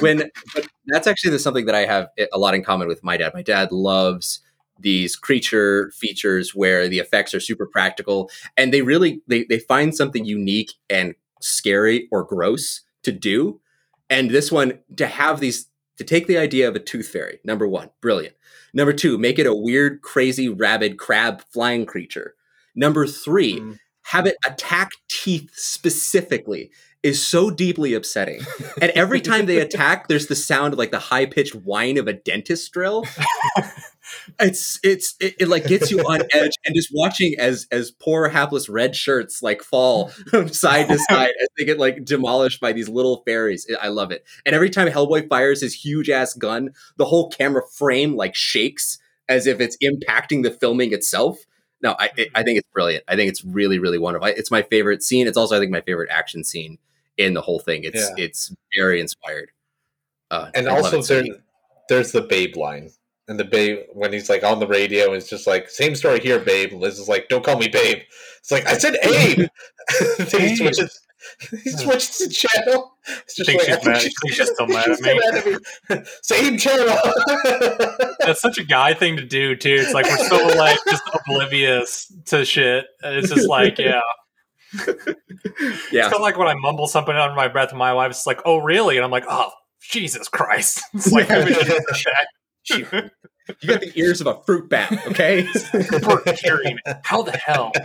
when but that's actually the, something that I have eh, a lot in common with my dad. My dad loves these creature features where the effects are super practical and they really they, they find something unique and scary or gross to do. And this one to have these to take the idea of a tooth fairy, number one, brilliant. Number two, make it a weird, crazy, rabid crab flying creature. Number three, Mm. have it attack teeth specifically is so deeply upsetting. And every time they attack, there's the sound of like the high pitched whine of a dentist drill. it's it's it, it like gets you on edge and just watching as as poor hapless red shirts like fall from side to side as they get like demolished by these little fairies. I I love it. And every time Hellboy fires his huge ass gun, the whole camera frame like shakes as if it's impacting the filming itself. No, I I- I think it's brilliant. I think it's really really wonderful. It's my favorite scene. It's also I think my favorite action scene in the whole thing. It's Yeah. it's very inspired. Uh, And I also it so there, there's the Babe line. And the Babe when he's like on the radio, it's just like same story here, Babe. Liz is like, "Don't call me Babe." It's like I said, Abe. then he Abe. switches. He switches the channel. It's just Think like, she's I think mad- think she's still mad she's at me. mad at me. Same channel. That's such a guy thing to do too. It's like we're so like just oblivious to shit. It's just like, yeah. It's yeah. kind of like when I mumble something under my breath, and my wife's like, "Oh, really?" And I'm like, "Oh, Jesus Christ!" It's like I wish you didn't say that. You got the ears of a fruit bat, okay? Hearing it. How the hell?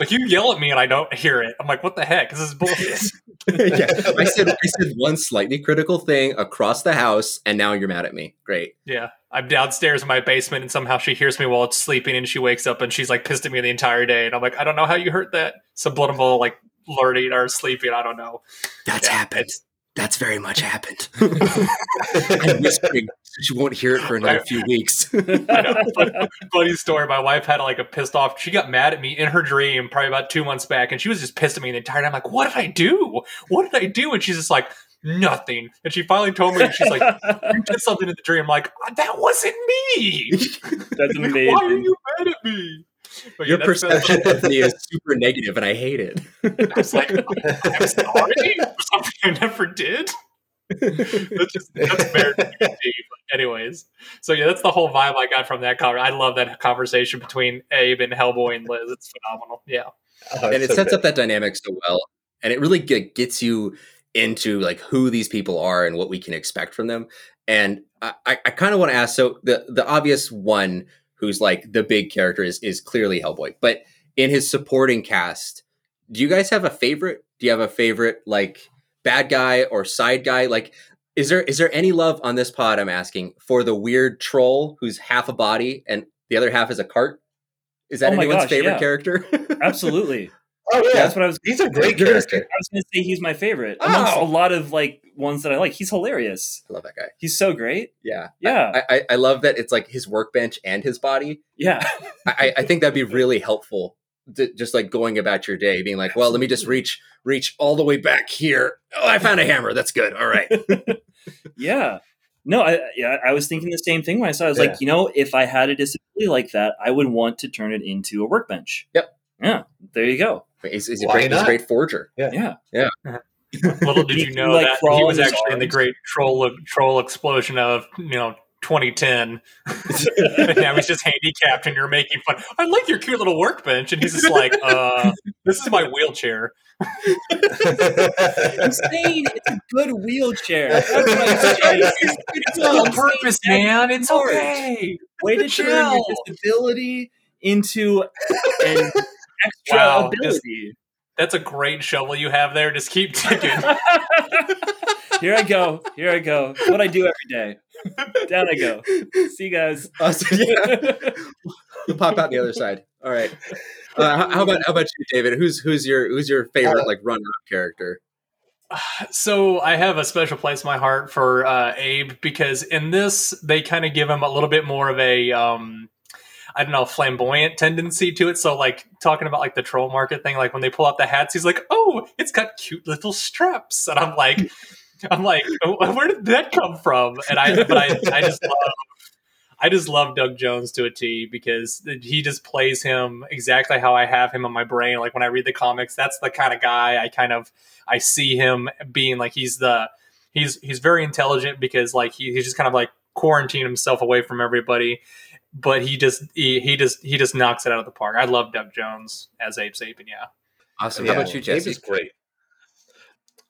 Like you yell at me and I don't hear it. I'm like, what the heck? This is bullshit. yeah. I said I said one slightly critical thing across the house, and now you're mad at me. Great. Yeah. I'm downstairs in my basement and somehow she hears me while it's sleeping and she wakes up and she's like pissed at me the entire day. And I'm like, I don't know how you heard that. Subliminal, like learning or sleeping. I don't know. That's Yeah, happened. That's very much happened. I'm whispering so she won't hear it for another few weeks. I know. Funny story. My wife had like a pissed off. She got mad at me in her dream probably about two months back, and she was just pissed at me the entire time. I'm like, "What did I do? What did I do?" And she's just like, "Nothing." And she finally told me, and she's like, "You did something in the dream." I'm like, "That wasn't me." That's amazing. Why are you mad at me? But Your yeah, perception of me is super negative, and I hate it. I oh, was like, "I'm sorry for something I never did." that's just that's very deep. But anyways, so yeah, that's the whole vibe I got from that conversation. I love that conversation between Abe and Hellboy and Liz. It's phenomenal. Yeah, Oh, and it so sets good. up that dynamic so well and it really get, gets you into like who these people are and what we can expect from them and i, I, I kind of want to ask so the the obvious one who's like the big character is is clearly hellboy. But in his supporting cast do you guys have a favorite? Do you have a favorite like bad guy or side guy? Like is there is there any love on this pod i'm asking for the weird troll who's half a body and the other half is a cart? Is that Oh anyone's gosh, favorite yeah. character? Absolutely. Oh yeah, That's what I was. he's a great character. I was going to say he's my favorite amongst Oh. a lot of like ones that I like. He's hilarious. I love that guy. He's so great. Yeah, Yeah, I, I, I love that it's like his workbench and his body. yeah. I, I think that'd be really helpful. to- just like going about your day, being like, "Well, let me just reach reach all the way back here. Oh, I found a hammer. That's good. All right." Yeah. No, I yeah, I was thinking the same thing when I saw. it. I was Yeah. like, you know, if I had a disability like that, I would want to turn it into a workbench. Yep. Yeah. There you go. he's, he's a great, he's a great forger. Yeah. Yeah. Yeah. Little did you know like, that he was his actually in the great troll troll explosion of you know 2010. and now he's just handicapped, and you're making fun. I like your cute little workbench, and he's just like, uh, "This is my wheelchair." I'm saying it's a good wheelchair. That's what I'm saying. It's on purpose, man. It's Hard. okay. Way to turn your disability into an extra Wow, ability. That's a great shovel you have there. Just keep digging. Here I go. Here I go. What I do every day. Down I go. See you guys. Uh, so, yeah, you pop out the other side. All right. Uh, how, how about how about you, David? Who's who's your who's your favorite like run up character? So I have a special place in my heart for uh, Abe because in this they kind of give him a little bit more of a um, I don't know flamboyant tendency to it. So like talking about like the troll market thing, like when they pull out the hats, he's like, "Oh, it's got cute little straps," and I'm like, I'm like, "Oh, where did that come from? And I but I I just love. I just love Doug Jones to a T because he just plays him exactly how I have him in my brain. Like when I read the comics, that's the kind of guy I kind of I see him being like he's the he's he's very intelligent because like he, he's just kind of like quarantine himself away from everybody but he just he, he just he just knocks it out of the park. I love Doug Jones as Abe Sapien. Yeah, awesome. Yeah, How about you, Jesse? Abe is great.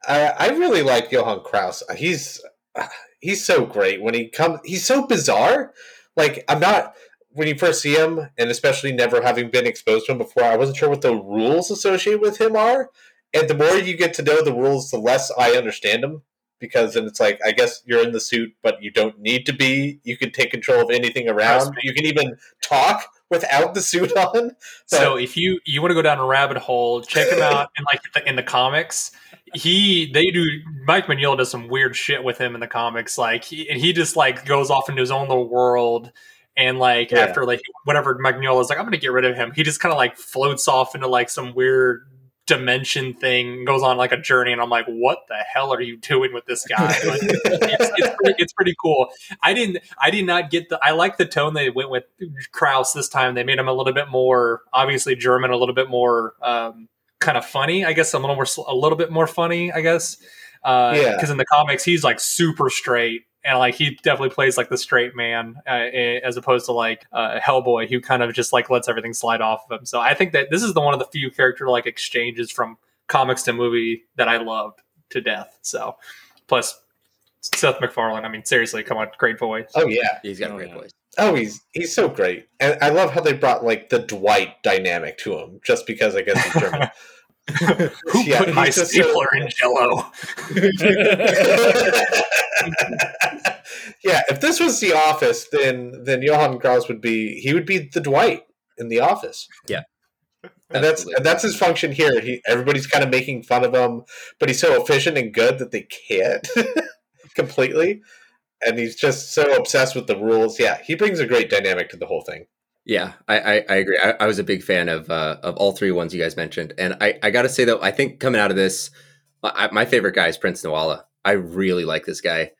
I, I really like Johann Kraus. Uh, he's uh, he's so great when he comes. He's so bizarre. Like I'm not when you first see him, and especially never having been exposed to him before. I wasn't sure what the rules associated with him are. And the more you get to know the rules, the less I understand them because then it's like I guess you're in the suit, but you don't need to be. You can take control of anything around. You can even talk without the suit on. But, so if you you want to go down a rabbit hole, check him out in like the, in the comics. He they do Mike Mignola does some weird shit with him in the comics. Like he and he just like goes off into his own little world. And like yeah. after like whatever Mignola is like, I'm gonna get rid of him. He just kind of like floats off into like some weird dimension thing goes on like a journey and i'm like what the hell are you doing with this guy? Like, it's, it's, pretty, it's, pretty, cool. I didn't i did not get the i like the tone they went with kraus this time. They made him a little bit more obviously german a little bit more um, kind of funny i guess a little more a little bit more funny i guess. Uh, yeah. because in the comics he's like super straight and like he definitely plays like the straight man uh, as opposed to like uh, Hellboy, who kind of just like lets everything slide off of him. So I think that this is the one of the few character like exchanges from comics to movie that I loved to death. So plus Seth MacFarlane, I mean, seriously, come on, great voice. Oh yeah, he's got a great voice. Oh, he's he's so great, and I love how they brought like the Dwight dynamic to him, just because I guess he's German. Who yeah, put my stapler so... in Jello? yeah, if this was The Office, then then Johann Kraus would be he would be the Dwight in The Office. Yeah. And that's and that's his function here. He everybody's kind of making fun of him, but he's so efficient and good that they can't completely. And he's just so obsessed with the rules. Yeah, he brings a great dynamic to the whole thing. Yeah, I, I, I agree. I, I, was a big fan of uh, of all three ones you guys mentioned, and I, I got to say though, I think coming out of this, I, my favorite guy is Prince Nawala. I really like this guy.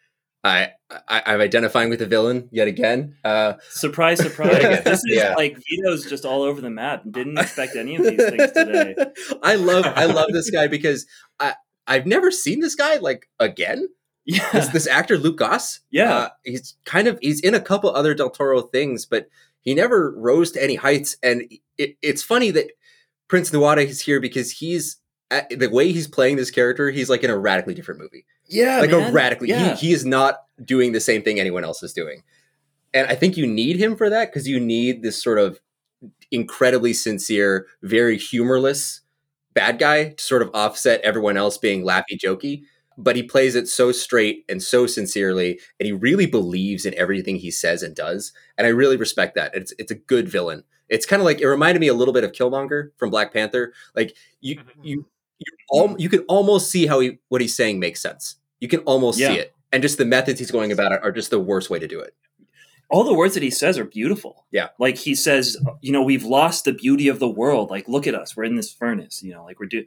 I, I am identifying with the villain yet again. Uh, surprise, surprise! this is yeah. like Vito's just all over the map. Didn't expect any of these things today. I love I love this guy because I I've never seen this guy like again. Yeah, this, this actor Luke Goss. Yeah, uh, he's kind of he's in a couple other Del Toro things, but he never rose to any heights. And it, it's funny that Prince Nawala is here because he's the way he's playing this character. He's like in a radically different movie. Yeah, like man. a radically. Yeah. He, he is not doing the same thing anyone else is doing, and I think you need him for that because you need this sort of incredibly sincere, very humorless bad guy to sort of offset everyone else being laughy jokey. But he plays it so straight and so sincerely, and he really believes in everything he says and does. And I really respect that. It's it's a good villain. It's kind of like it reminded me a little bit of Killmonger from Black Panther. Like you mm-hmm. you you, all, you can almost see how he what he's saying makes sense. You can almost yeah. see it, and just the methods he's going about it are just the worst way to do it. All the words that he says are beautiful. Yeah, like he says, you know, we've lost the beauty of the world. Like, look at us, we're in this furnace. You know, like we're do,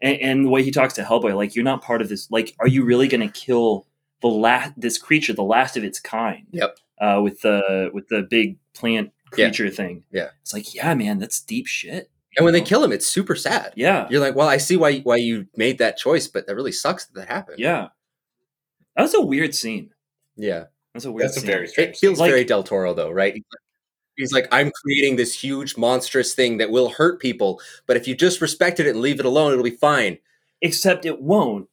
and, and the way he talks to Hellboy, like you're not part of this. Like, are you really going to kill the last this creature, the last of its kind? Yep. Uh, with the with the big plant creature yeah. thing. Yeah, it's like, yeah, man, that's deep shit. And when they kill him, it's super sad. Yeah, you're like, well, I see why why you made that choice, but that really sucks that that happened. Yeah, that was a weird scene. Yeah, that's a weird. That's scene. a very strange. It feels like, very Del Toro, though, right? He's like, I'm creating this huge monstrous thing that will hurt people, but if you just respected it and leave it alone, it'll be fine. Except it won't.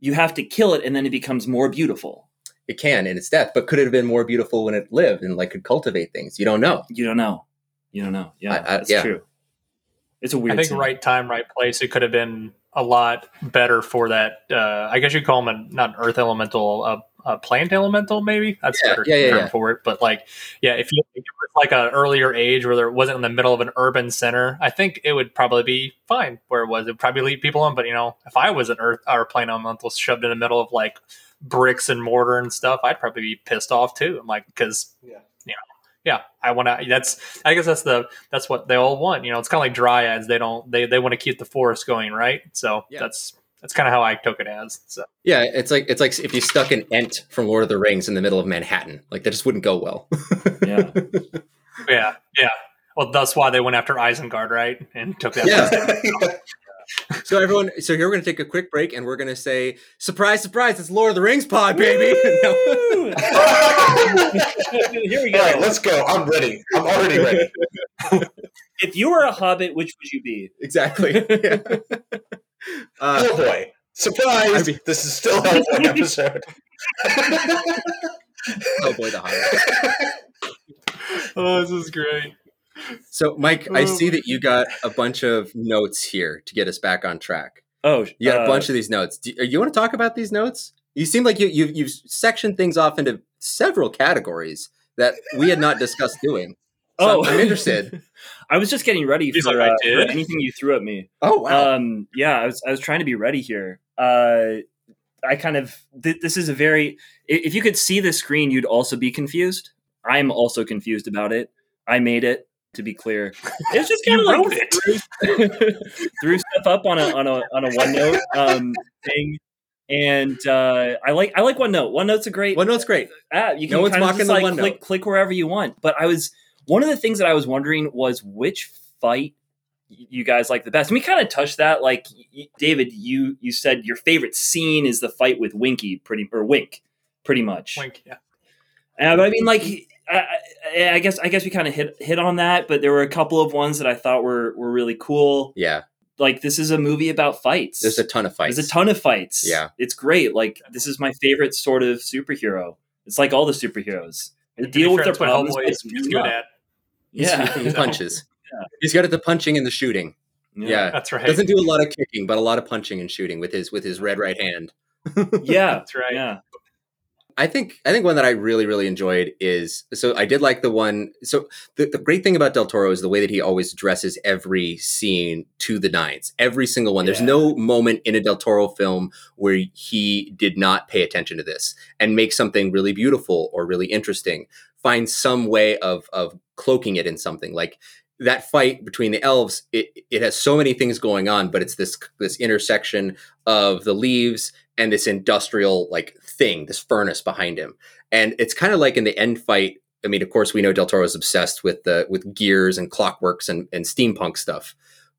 You have to kill it, and then it becomes more beautiful. It can in its death, but could it have been more beautiful when it lived and like could cultivate things? You don't know. You don't know. You don't know. Yeah, I, I, that's yeah. true. It's a weird. I think scene. right time, right place. It could have been a lot better for that. Uh, I guess you'd call him a not Earth elemental, a, a plant elemental, maybe that's yeah, better yeah, yeah, term yeah. for it. But like, yeah, if you if it was like an earlier age where there wasn't in the middle of an urban center, I think it would probably be fine where it was. It would probably leave people in. But you know, if I was an Earth or plant elemental shoved in the middle of like bricks and mortar and stuff, I'd probably be pissed off too. I'm like, because yeah. You know, yeah, I want to. That's I guess that's the that's what they all want. You know, it's kind of like dryads. They don't they they want to keep the forest going, right? So Yeah. that's That's kind of how I took it as. So Yeah, it's like it's like if you stuck an Ent from Lord of the Rings in the middle of Manhattan, like that just wouldn't go well. Yeah. yeah, yeah. Well, that's why they went after Isengard, right? And took that. Yeah. so everyone, so here we're gonna take a quick break, and we're gonna say, "Surprise, surprise! It's Lord of the Rings pod, baby!" Here we All right, go. let's go. I'm ready. I'm already ready. If you were a hobbit, which would you be? exactly. Yeah. Uh, Hellboy. Surprise! I mean- this is still Hellboy episode. oh boy, the Hobbit. oh, this is great. So, Mike, I Oh. see that you got a bunch of notes here to get us back on track. Oh, You got uh, a bunch of these notes. Do you, want to talk about these notes? You seem like you, you you've sectioned things off into several categories that we had not discussed doing. So Oh, I'm interested. I was just getting ready for, like, uh, for anything you threw at me. Oh wow! Um, yeah, I was I was trying to be ready here. Uh, I kind of th- this is a very if you could see the screen, you'd also be confused. I'm also confused about it. I made it to be clear. It's just kind of like wrote it. threw, threw stuff up on a on a on a OneNote um, thing, and uh, I like I like OneNote. OneNote's a great OneNote's great. app. You No can one's kind of mocking just the like OneNote. click click wherever you want. But I was one of the things that I was wondering was which fight you guys like the best. And we kind of touched that. Like y- y- David, you you said your favorite scene is the fight with Winky, pretty or Wink, pretty much. Wink. Yeah. Uh, but I mean, like, I, I, I guess I guess we kind of hit hit on that. But there were a couple of ones that I thought were were really cool. Yeah, Like this is a movie about fights. there's a ton of fights. There's a ton of fights. Yeah. it's great. Like this is my favorite sort of superhero. It's like all the superheroes. They To be deal with fair, their problems. Hellboy is, is good up. at. Yeah, he punches. Yeah. He's got at the punching and the shooting. Yeah. That's right. Doesn't do a lot of kicking, but a lot of punching and shooting with his with his red right hand. yeah, That's right. yeah. I think I think one that I really really enjoyed is so I did like the one. So the, the great thing about Del Toro is the way that he always dresses every scene to the nines. Every single one. There's no moment in a Del Toro film where he did not pay attention to this and make something really beautiful or really interesting. Find some way of of cloaking it in something like that fight between the elves. It it has so many things going on, but it's this this intersection of the leaves and this industrial like thing, this furnace behind him. And it's kind of like in the end fight. I mean, of course, we know Del Toro is obsessed with the with gears and clockworks and, and steampunk stuff.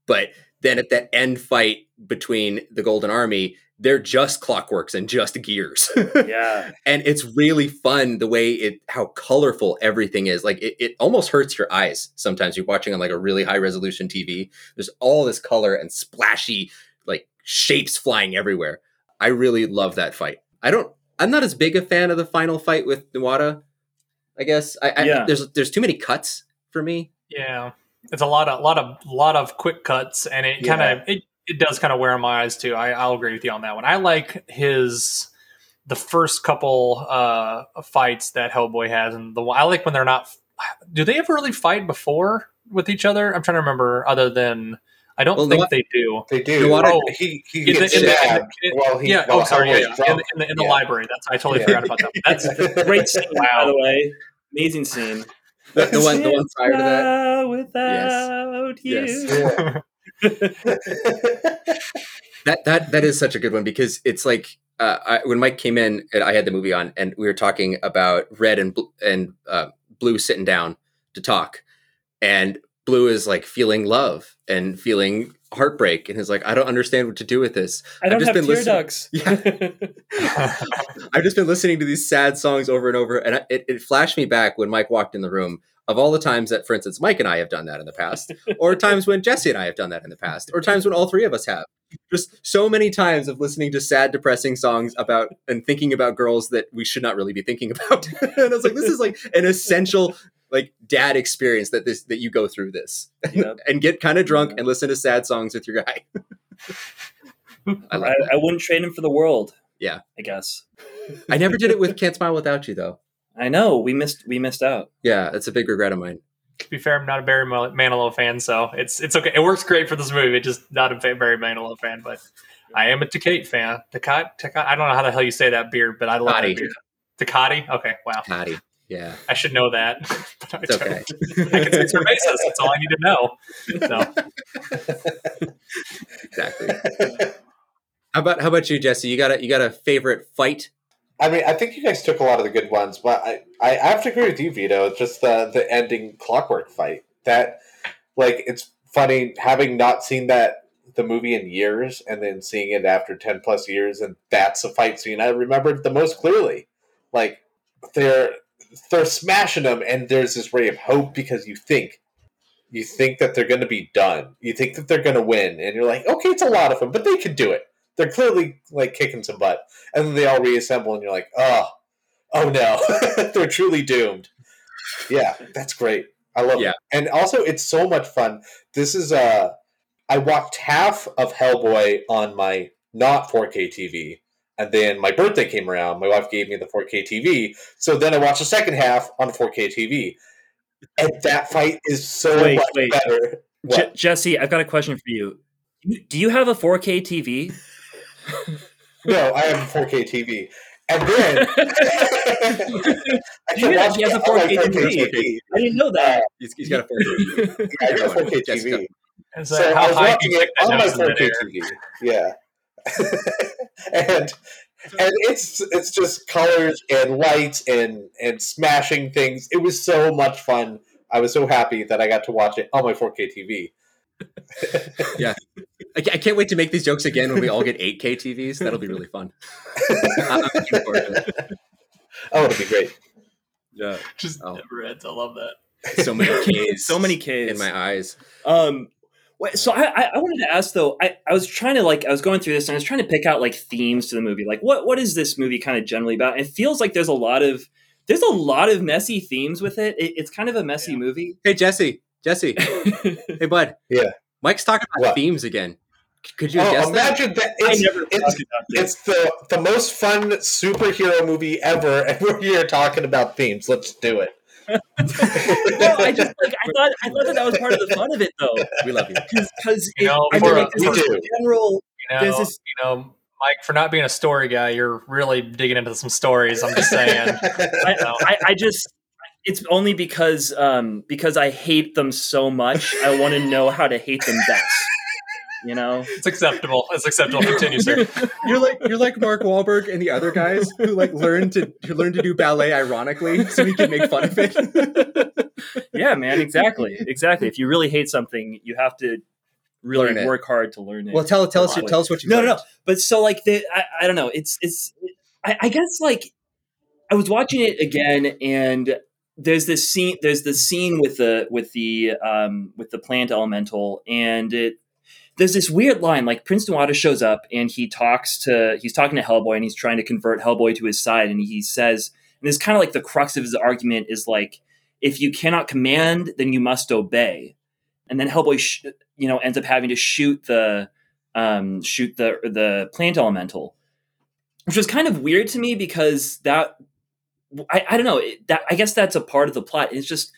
But then at that end fight between the Golden Army, they're just clockworks and just gears. Yeah, and it's really fun the way it how colorful everything is like it, it almost hurts your eyes sometimes you're watching on like a really high resolution tv there's all this color and splashy like shapes flying everywhere i really love that fight i don't i'm not as big a fan of the final fight with Nuada. i guess i, I Yeah. there's there's too many cuts for me Yeah, it's a lot of lot of lot of quick cuts, and it kind of it, it does kind of wear on my eyes too. I, I'll agree with you on that one. I like his the first couple uh fights that Hellboy has, and the I like when they're not. Do they ever really fight before with each other? I'm trying to remember. Other than I don't Well, think no, they do. They do. You Oh, he he In gets in the- in stabbed the- in- while he yeah. while Oh, sorry. Yeah, yeah. In, the- in the, in the Yeah. library. That's I totally Yeah. forgot about that. That's great scene by the way. Amazing scene. the, the one the one prior to that Now Without you. Yes. That that that is such a good one because it's like uh, I, when Mike came in and I had the movie on and we were talking about Red and Bl- and uh, Blue sitting down to talk, and Blue is like feeling love and feeling heartbreak and is like I don't understand what to do with this. I don't just have been tear listening- ducts. I've just been listening to these sad songs over and over, and it, it flashed me back when Mike walked in the room of all the times that, for instance, Mike and I have done that in the past, or times when Jesse and I have done that in the past, or times when all three of us have. Just so many times of listening to sad, depressing songs about and thinking about girls that we should not really be thinking about. and I was like, this is like an essential like dad experience that this that you go through this Yep. and get kind of drunk and listen to sad songs with your guy. I I, like that. I wouldn't trade him for the world. Yeah. I guess. I never did it with Can't Smile Without You though. I know we missed we missed out. Yeah, that's a big regret of mine. to be fair, I'm not a Barry Mal- Manilow fan, so it's it's okay. It works great for this movie. It's just not a fa- Barry Manilow fan, but I am a Tecate fan. Tecate, Tecate. I don't know how the hell you say that beard, but I love Takati. that beard. Takati. Okay, wow. Patty. Yeah, I should know that. but I it's don't. okay. I can say cervezas. That's all I need to know. So, exactly. How about how about you, Jesse? You got a you got a favorite fight? I mean, I think you guys took a lot of the good ones, but I, I have to agree with you, Vito. Just the the ending clockwork fight. That like it's funny having not seen that the movie in years and then seeing it after 10 plus years and that's a fight scene I remembered the most clearly. Like they're they're smashing them and there's this ray of hope because you think you think that they're going to be done. You think that they're going to win and you're like, "Okay, it's a lot of them, but they can do it." They're clearly like kicking some butt. And then they all reassemble and you're like, "Oh, oh no. they're truly doomed." Yeah, that's great. I love Yeah. it. And also it's so much fun. This is uh I watched half of Hellboy on my not 4K TV. And then my birthday came around. My wife gave me the 4K TV. So then I watched the second half on 4K TV. And that fight is so Wait, much wait. better. Je- Jesse, I've got a question for you. You- Do you have a 4K TV? no, I have a 4K TV. And then I can watch he has a it on my 4K TV. I didn't know that. Uh, he's, he's got a 4K. I got a 4K TV. And So so, I was high watching it on my 4K? TV. Yeah, and and it's it's just colors and lights and and smashing things. It was so much fun. I was so happy that I got to watch it on my 4K TV. I, ca- I can't wait to make these jokes again when we all get 8K TVs. That'll be really fun. I'm looking forward to it. Oh, it'll be great. Yeah. Just Oh. never ends. I love that. So many Ks. so many Ks in my eyes. Um, wait, so I, I I wanted to ask though. I, I was trying to like I was going through this and I was trying to pick out like themes to the movie. Like what what is this movie kind of generally about? It feels like there's a lot of there's a lot of messy themes with it. it it's kind of a messy Yeah. movie. Hey Jesse, Jesse, hey bud. Yeah. Mike's talking about What? themes again. Could you Oh, guess that? imagine that! I It's, never it's, about it's the the most fun superhero movie ever, and we're here talking about themes. Let's do it. no, I just like I thought I thought that that was part of the fun of it though, We love you. because You know, I for mean, a- like, We this do. general. You know, There's this- you know, Mike, for not being a story guy, you're really digging into some stories. I'm just saying. I, I, I just it's only because um because I hate them so much. I want to know how to hate them best. You know. It's acceptable. It's acceptable. Continue, sir. You're like you're like Mark Wahlberg and the other guys who like learned to who learned to do ballet ironically so we can make fun of it. yeah, man, exactly, exactly. If you really hate something, you have to really Learn it. work hard to learn it. well, tell tell us tell us what you no, no, no. But so like the I, I don't know. It's it's I, I guess like I was watching it again and there's this scene there's the scene with the with the um with the plant elemental and it there's this weird line like Prince Nuada shows up and he talks to he's talking to Hellboy and he's trying to convert Hellboy to his side and he says and it's kind of like the crux of his argument is like if you cannot command then you must obey and then Hellboy sh- you know ends up having to shoot the um, shoot the the plant elemental, which was kind of weird to me because that I, I don't know that I guess that's a part of the plot. It's just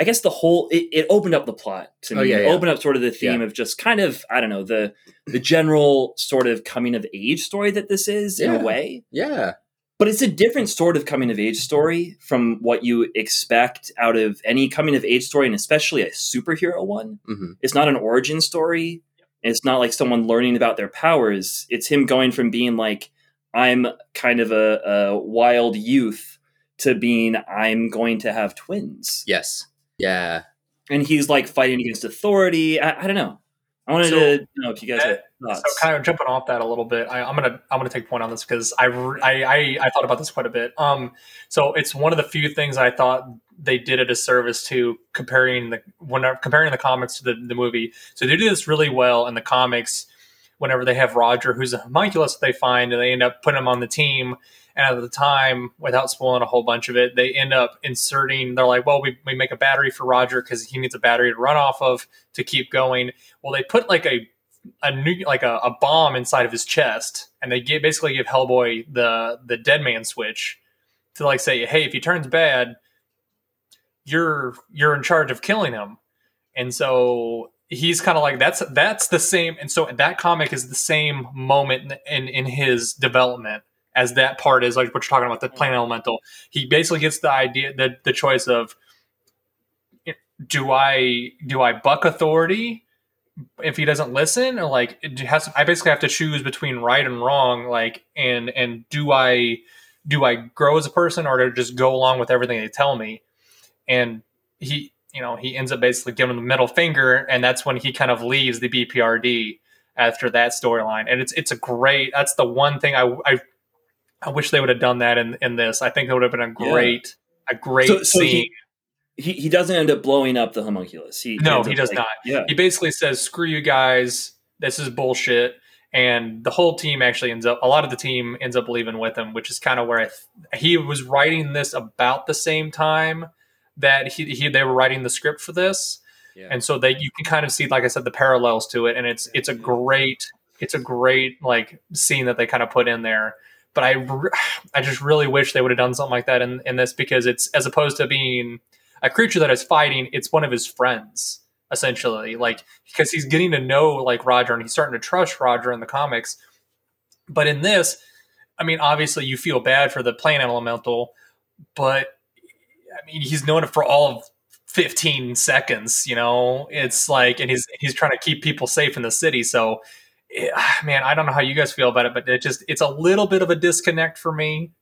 I guess the whole it, it opened up the plot to Oh, me. yeah, It yeah. opened up sort of the theme of just kind of I don't know the the general sort of coming of age story that this is in a way. Yeah. But it's a different sort of coming of age story from what you expect out of any coming of age story, and especially a superhero one hmm it's not an origin story. It's not like someone learning about their powers. It's him going from being like, I'm kind of a, a wild youth to being, I'm going to have twins. Yes. Yeah. And he's like fighting against authority. I, I don't know. I wanted So, to know if you guys had So thoughts. kind of jumping off that a little bit, I, I'm gonna I'm gonna take point on this because I, I I I thought about this quite a bit. Um, so it's one of the few things I thought they did a disservice to comparing the when comparing the comics to the, the movie. So they do this really well in the comics. Whenever they have Roger, who's a homunculus, that they find, and they end up putting him on the team. And at the time, without spoiling a whole bunch of it, they end up inserting. They're like, "Well, we, we make a battery for Roger because he needs a battery to run off of to keep going." Well, they put like a a new like a, a bomb inside of his chest, and they give, basically give Hellboy the the dead man switch to like say, "Hey, if he turns bad, you're you're in charge of killing him." And so he's kind of like that's that's the same. And so that comic is the same moment in in his development as that part is like what you're talking about the mm. plant elemental. He basically gets the idea the the choice of do I do I buck authority if he doesn't listen? Or like has I basically have to choose between right and wrong like and and do I do I grow as a person or to just go along with everything they tell me? And he you know he ends up basically giving the middle finger and that's when he kind of leaves the BPRD after that storyline. And it's it's a great that's the one thing I I, I wish they would have done that in in this I think it would have been a great yeah. a great so, so scene he, he doesn't end up blowing up the homunculus. He no, he does like, not. Yeah, he basically says, "Screw you guys. This is bullshit." And the whole team actually ends up. A lot of the team ends up leaving with him, which is kind of where I th- he was writing this about the same time that he, he they were writing the script for this. Yeah. And so they you can kind of see, like I said, the parallels to it, and it's it's a great it's a great like scene that they kind of put in there. But I I just really wish they would have done something like that in, in this because it's as opposed to being a creature that is fighting, it's one of his friends essentially, like because he's getting to know like Roger and he's starting to trust Roger in the comics. But in this, I mean, obviously you feel bad for the plant elemental, but I mean, he's known it for all of 15 seconds, you know, it's like, and he's, he's trying to keep people safe in the city. So, man, I don't know how you guys feel about it, but it just, it's a little bit of a disconnect for me.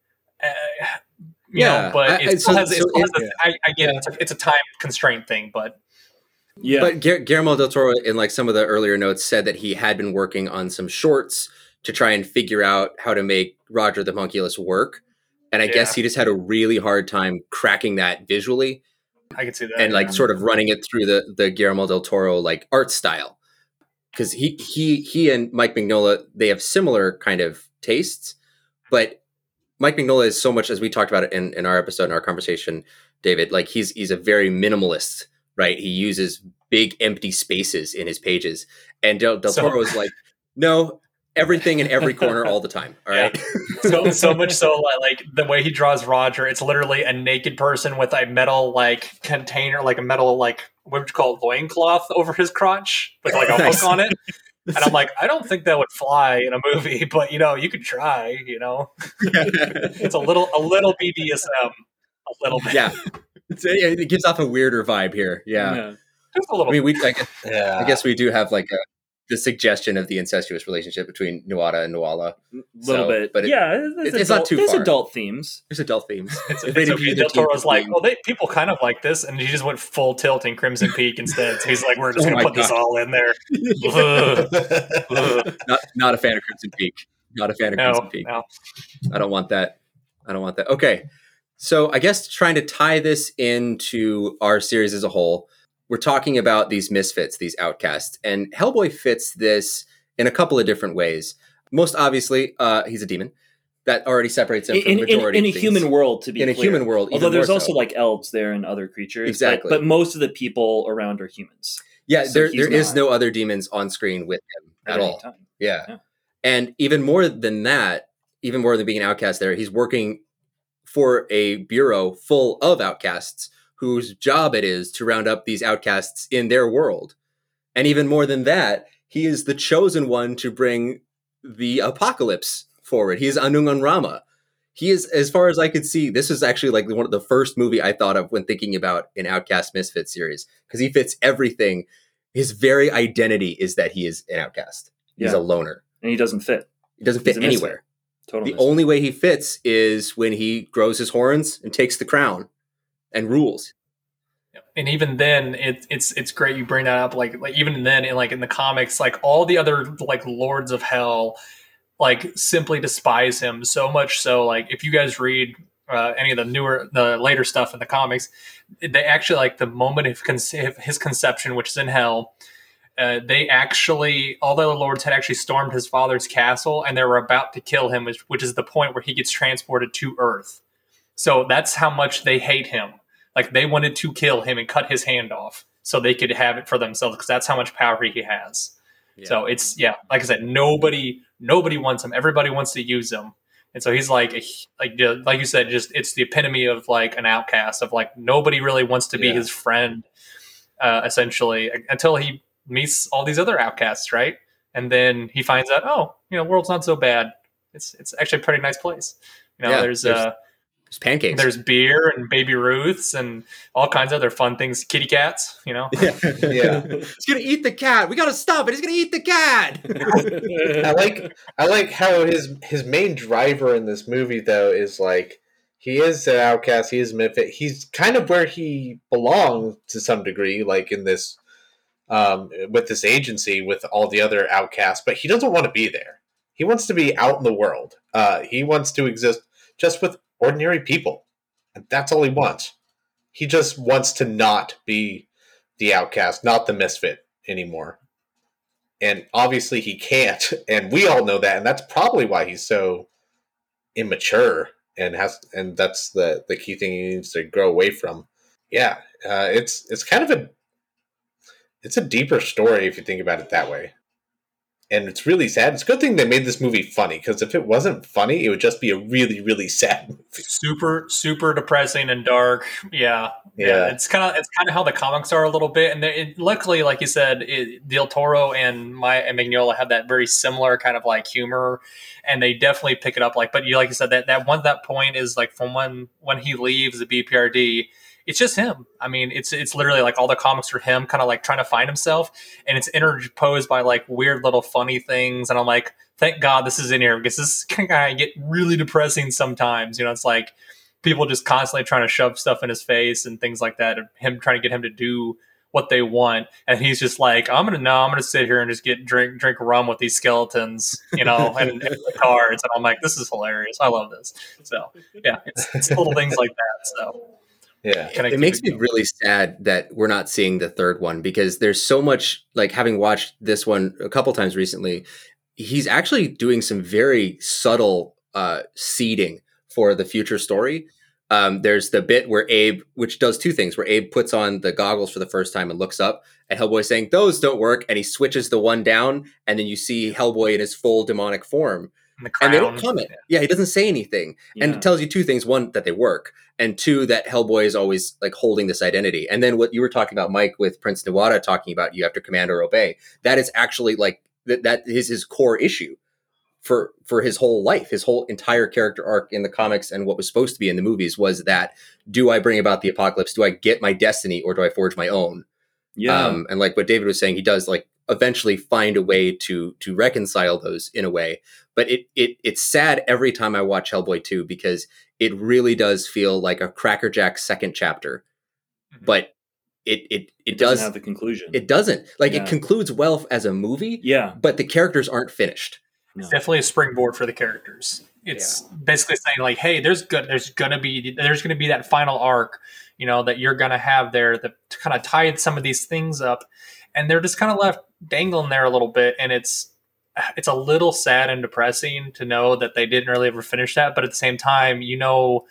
Uh, yeah, know, but it so, has, so it, yeah. I, I, get it. It's a, it's a, time constraint thing, but yeah. But Guillermo del Toro, in like some of the earlier notes, said that he had been working on some shorts to try and figure out how to make Roger the Homunculus work, and I yeah. guess he just had a really hard time cracking that visually. I can see that, and like sort of running it through the the Guillermo del Toro like art style, because he he he and Mike Mignola they have similar kind of tastes, but Mike Mignola is so much as we talked about it in, in our episode in our conversation, David. Like he's he's a very minimalist, right? He uses big empty spaces in his pages, and Del, Del so, Toro is like, no, everything in every corner all the time. All right. Yeah. so so much so like the way he draws Roger, it's literally a naked person with a metal like container, like a metal like what would you call it, loincloth over his crotch with like a nice. hook on it. And I'm like, I don't think that would fly in a movie, but you know, you could try. You know, it's a little a little BDSM, a little bit. Yeah, it gives off a weirder vibe here. Yeah, yeah. just a little. I mean, we I guess, yeah. I guess we do have like a the suggestion of the incestuous relationship between Nuada and Nuala. A little so, bit, but it, yeah, it's, it's adult, not too there's far. adult themes. There's adult themes. It's, it's okay. Del Toro's like, well, they, people kind of like this, and he just went full tilt in Crimson Peak instead. So he's like, we're just oh gonna put God. this all in there. not, not a fan of Crimson Peak. Not a fan of no, Crimson Peak. No. I don't want that. I don't want that. Okay, so I guess trying to tie this into our series as a whole we're talking about these misfits, these outcasts, and Hellboy fits this in a couple of different ways. Most obviously, uh, he's a demon. That already separates him from in, the majority in, in a human world. To be in clear. a human world, although there's also so. like elves there and other creatures, exactly. But, but, most of the people around are humans. Yeah, so there there is no other demons on screen with him at, at all. Yeah. yeah, and even more than that, even more than being an outcast, there he's working for a bureau full of outcasts whose job it is to round up these outcasts in their world. And even more than that, he is the chosen one to bring the apocalypse forward. He is Anung Un Rama. He is, as far as I could see, this is actually like one of the first movie I thought of when thinking about an Outcast Misfit series because he fits everything. His very identity is that he is an outcast. He's yeah. a loner, and he doesn't fit. He doesn't fit anywhere. Total the misfit. only way he fits is when he grows his horns and takes the crown and rules. And even then, it, it's it's great you bring that up. Like like even then, in like in the comics, like all the other like lords of hell, like simply despise him so much so. Like if you guys read uh, any of the newer the later stuff in the comics, they actually like the moment of his conception, which is in hell. Uh, they actually, all the lords had actually stormed his father's castle, and they were about to kill him, which, which is the point where he gets transported to Earth. So that's how much they hate him like they wanted to kill him and cut his hand off so they could have it for themselves because that's how much power he has. Yeah. So it's yeah, like I said, nobody nobody wants him. Everybody wants to use him. And so he's like, like, like you said, just it's the epitome of like an outcast of like nobody really wants to be yeah. his friend, uh, essentially, until he meets all these other outcasts, right? And then he finds out, oh, you know, world's not so bad. It's it's actually a pretty nice place. You know, yeah, there's, there's uh, There's pancakes. There's beer and baby Ruths and all kinds of other fun things. Kitty cats, you know. yeah. Yeah. He's gonna eat the cat. We gotta stop it. He's gonna eat the cat. I like I like how his his main driver in this movie though is like he is an outcast, he is a misfit. He's kind of where he belongs to some degree, like in this um, with this agency with all the other outcasts, but he doesn't want to be there. He wants to be out in the world. Uh, he wants to exist just with ordinary people, and that's all he wants. He just wants to not be the outcast, not the misfit anymore. And obviously he can't, and we all know that, and that's probably why he's so immature and has and that's the the key thing he needs to grow away from. Yeah, uh, it's it's kind of a it's a deeper story if you think about it that way. And it's really sad. It's a good thing they made this movie funny because if it wasn't funny, it would just be a really, really sad movie. Super, super depressing and dark. Yeah, yeah. Yeah. It's kind of it's kind of how the comics are a little bit. And they, it, luckily, like you said, it, Del Toro and my and Mignola have that very similar kind of like humor, and they definitely pick it up. Like, but you like you said that that one that point is like from when when he leaves the BPRD. It's just him. I mean, it's it's literally like all the comics are him, kind of like trying to find himself, and it's interposed by like weird little funny things. And I'm like, thank God this is in here because this can kind of get really depressing sometimes. You know, it's like people just constantly trying to shove stuff in his face and things like that, and him trying to get him to do what they want, and he's just like, I'm gonna no, I'm gonna sit here and just get drink drink rum with these skeletons, you know, and, and the cards, and I'm like, this is hilarious. I love this. So yeah, it's, it's little things like that. So Yeah. it makes me really sad that we're not seeing the third one because there's so much like having watched this one a couple times recently he's actually doing some very subtle uh seeding for the future story um, there's the bit where Abe, which does two things, where Abe puts on the goggles for the first time and looks up at Hellboy saying, Those don't work. And he switches the one down, and then you see Hellboy in his full demonic form. And the And they don't comment. Yeah, he doesn't say anything. And it tells you two things one that they work and two that hellboy is always like holding this identity. And then what you were talking about mike with prince Nuada talking about you have to command or obey that is actually like that that is his core issue for for his whole life. His whole entire character arc in the comics and what was supposed to be in the movies was that do i bring about the apocalypse? Do i get my destiny or do i forge my own? Yeah. um, and like what David was saying, he does like eventually find a way to to reconcile those in a way. But it it it's sad every time I watch Hellboy 2 because it really does feel like a crackerjack second chapter. Mhm. But it it it, doesn't does have the conclusion. it doesn't like Yeah. it concludes well as a movie, yeah. but the characters aren't finished. No. It's definitely a springboard for the characters. It's basically saying like, hey, there's good, there's gonna be, there's gonna be that final arc, you know, that you're gonna have there that kind of tied some of these things up, and they're just kind of left dangling there a little bit, and it's, it's a little sad and depressing to know that they didn't really ever finish that, but at the same time, you know.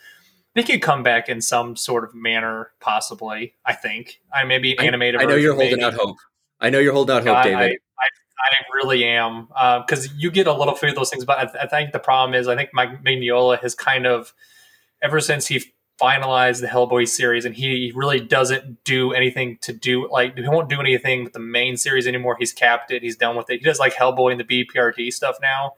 They could come back in some sort of manner, possibly. I think. I maybe I- animated. I know you're version, holding out hope. I know you're holding out hope, I, David. I, I, I really am uh, because you get a little few of those things, but I, I think the problem is I think Mike Mignola has kind of ever since he finalized the Hellboy series and he really doesn't do anything to do like he won't do anything with the main series anymore. He's capped it. He's done with it. He does like Hellboy and the BPRD stuff now.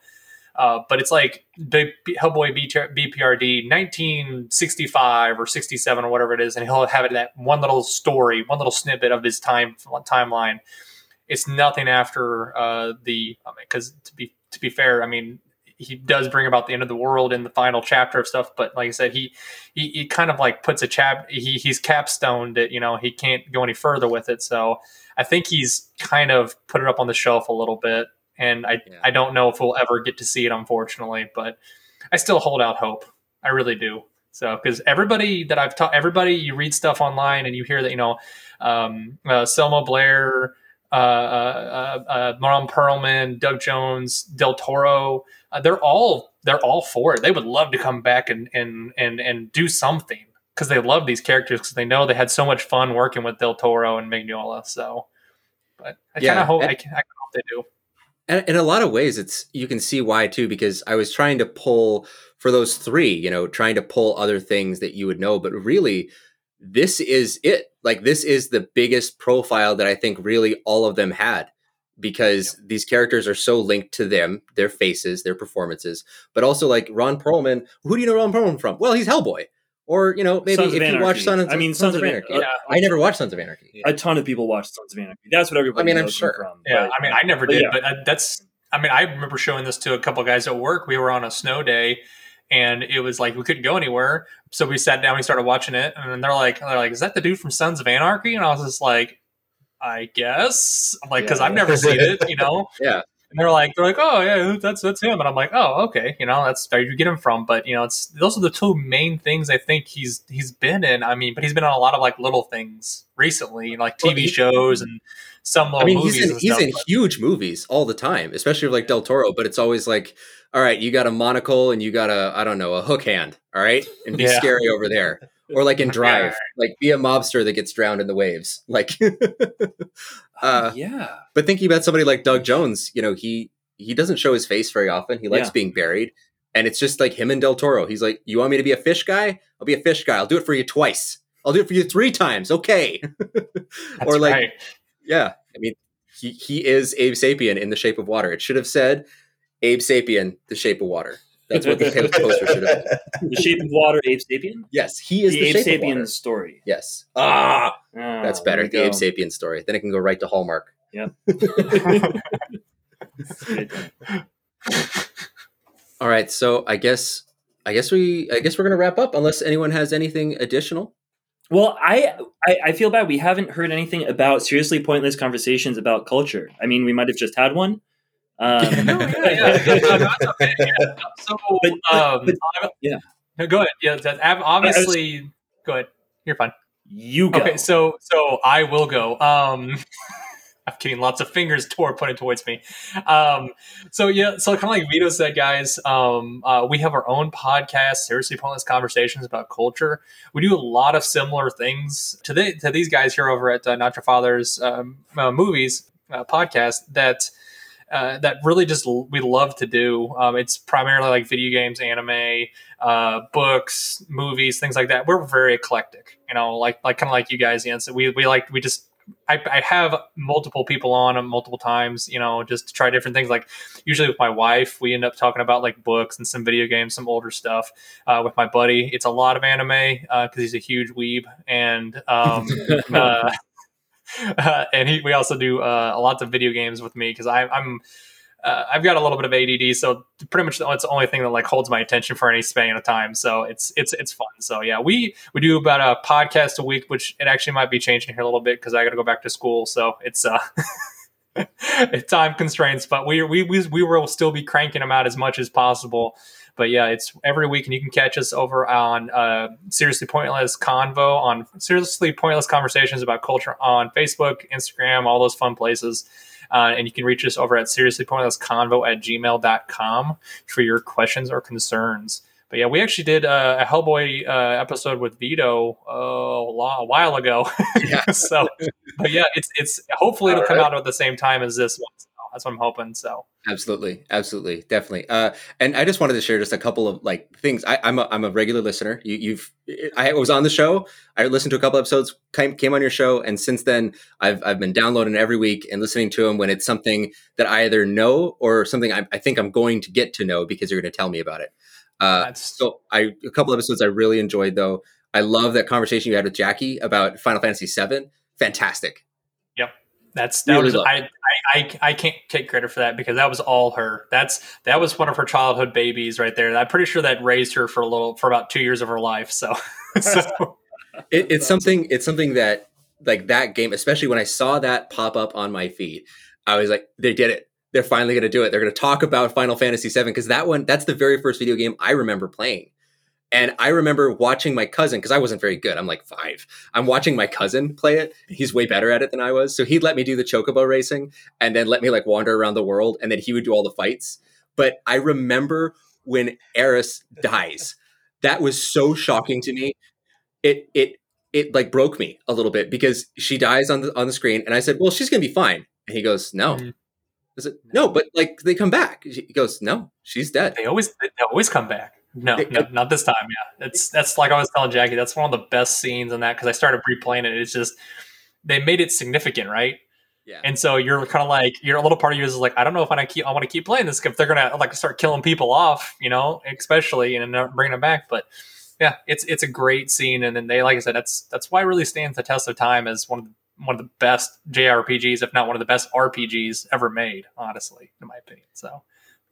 Uh, but it's like the Hellboy BPRD 1965 or 67 or whatever it is, and he'll have it in that one little story, one little snippet of his time timeline it's nothing after uh, the because to be to be fair, I mean he does bring about the end of the world in the final chapter of stuff, but like I said, he he, he kind of like puts a chap he he's capstoned it. You know, he can't go any further with it. So I think he's kind of put it up on the shelf a little bit, and I Yeah. I don't know if we'll ever get to see it, unfortunately, but I still hold out hope. I really do. So, because everybody that I've taught, everybody you read stuff online and you hear that you know, um, uh, Selma Blair, uh, uh, uh, uh, Ron Perlman, Doug Jones, Del Toro, uh, they're all they're all for it. They would love to come back and and and and do something because they love these characters because they know they had so much fun working with Del Toro and Mignola. So, but I kind of hope and- I, can, I hope they do. and in a lot of ways it's you can see why too because i was trying to pull for those three you know trying to pull other things that you would know but really this is it like this is the biggest profile that i think really all of them had because these characters are so linked to them, their faces, their performances, but also like Ron Perlman. Who do you know Ron Perlman from? Well, he's Hellboy. Or you know maybe Sons if you Anarchy. watch Sons, of Anarchy, I mean, Sons, Sons of of Anarchy. An- Yeah. I never watched Sons of Anarchy. A ton of people watch Sons of Anarchy. That's what everybody. I mean, I'm sure. From, Yeah, but- I mean, I never but did, yeah. but uh, that's. I mean, I remember showing this to a couple guys at work. We were on a snow day, and it was like we couldn't go anywhere, so we sat down, we started watching it, and then they're like, "They're like, is that the dude from Sons of Anarchy?" And I was just like, "I guess," I'm like, because Yeah. I've never seen it, you know. Yeah. And they're like, they're like, oh yeah, that's that's him, and I'm like, oh okay, you know, that's where you get him from. But you know, it's those are the two main things I think he's he's been in. I mean, but he's been on a lot of like little things recently, like Well, TV he- shows and some I mean, movies. he's in he's in huge movies all the time, especially like Del Toro. But it's always like, all right, you got a monocle and you got a I don't know a hook hand, all right, and be Yeah. scary over there. Or like in Drive, like be a mobster that gets drowned in the waves. Like, uh, yeah. but thinking about somebody like Doug Jones, you know, he he doesn't show his face very often. He likes Yeah. being buried, and it's just like him and Del Toro. He's like, "You want me to be a fish guy? I'll be a fish guy. I'll do it for you twice. I'll do it for you three times. Okay." That's or like, right. yeah, I mean, he he is Abe Sapien in the Shape of Water. It should have said Abe Sapien, the Shape of Water. That's what the poster should have been. The Shape of Water, Abe Sapien. Yes, he is the, the, Abe Shape Sapien story. Yes. Ah, Ah, that's better. we The Abe go. Sapien story. Then it can go right to Hallmark. Yeah. All right, so I guess I guess we I guess we're gonna wrap up unless anyone has anything additional. Well, I, I I feel bad we haven't heard anything about seriously pointless conversations about culture. I mean, we might have just had one. Um, No, yeah, yeah, yeah, that's okay, yeah. So, But- but- um, but- yeah. Go ahead. Yeah, that, ob- obviously, go ahead. You're fine. you go. Okay, so so I will go. Um I'm getting lots of fingers toward pointed towards me. Um so yeah, so kind of like Vito said, guys, um uh, we have our own podcast, seriously pointless conversations about culture. We do a lot of similar things to the, to these guys here over at uh, Not Your Father's um, uh, movies uh, podcast that uh, that really just l- we love to do. Um, it's primarily like video games, anime, uh, books, movies, things like that. We're very eclectic, you know, like like kind of like you guys, Ian. So we we like we just I, I have multiple people on multiple times, you know, just to try different things. Like usually with my wife, we end up talking about like books and some video games, some older stuff. Uh, with my buddy, it's a lot of anime because he's a huge weeb, and um, uh, uh, and he, we also do uh, lots of video games with me because I'm uh, I've got a little bit of ADD, so pretty much it's the only thing that like holds my attention for any span of time. So it's it's it's fun. So yeah, we we do about a podcast a week, which it actually might be changing here a little bit because I got to go back to school. So it's uh. time constraints, but we, we we we will still be cranking them out as much as possible. But yeah, it's every week, and you can catch us over on uh, Seriously Pointless Convo on Seriously Pointless Conversations about culture on Facebook, Instagram, all those fun places. Uh, and you can reach us over at seriouslypointlessconvo at gmail.com for your questions or concerns. But yeah, we actually did uh, a Hellboy uh, episode with Vito uh, a, while ago. Yeah. so, but yeah, it's it's hopefully it'll All come out at the same time as this one. That's what I'm hoping. So Absolutely, absolutely, definitely. Uh, and I just wanted to share just a couple of like things. I, I'm a I'm a regular listener. You, you've I was on the show. I listened to a couple episodes. Came, came on your show, and since then I've I've been downloading every week and listening to them when it's something that I either know or something I, I think I'm going to get to know because you're going to tell me about it. Uh, so I a couple episodes I really enjoyed though. I love that conversation you had with Jackie about Final Fantasy VII. Fantastic. That's that Really was I, I I I can't take credit for that because that was all her. That's that was one of her childhood babies right there. I'm pretty sure that raised her for a little for about two years of her life. So, so it, it's something it's something that like that game especially when i saw that pop up on my feed i was like they did it they're finally going to do it they're going to talk about final fantasy 7 because that one that's the very first video game i remember playing and i remember watching my cousin because i wasn't very good i'm like five i'm watching my cousin play it he's way better at it than i was so he'd let me do the chocobo racing and then let me like wander around the world and then he would do all the fights but i remember when Aeris dies that was so shocking to me it it it like broke me a little bit because she dies on the on the screen and I said, "Well, she's going to be fine." And he goes, "No." Mhm. I said, "No, but like they come back." He goes, "No, she's dead." they always they always come back. No, It- no, not this time. Yeah, it's that's like I was telling Jackie. That's one of the best scenes in that because I started replaying it. It's just they made it significant, right? Yeah. And so you're kind of like you're a little part of you is like I don't know if I keep I want to keep playing this if they're gonna like start killing people off, you know, especially and then bringing them back. But yeah, it's it's a great scene, and then they like I said that's that's why it really stands the test of time as one of the, one of the best JRPGs, if not one of the best RPGs ever made. Honestly, in my opinion. So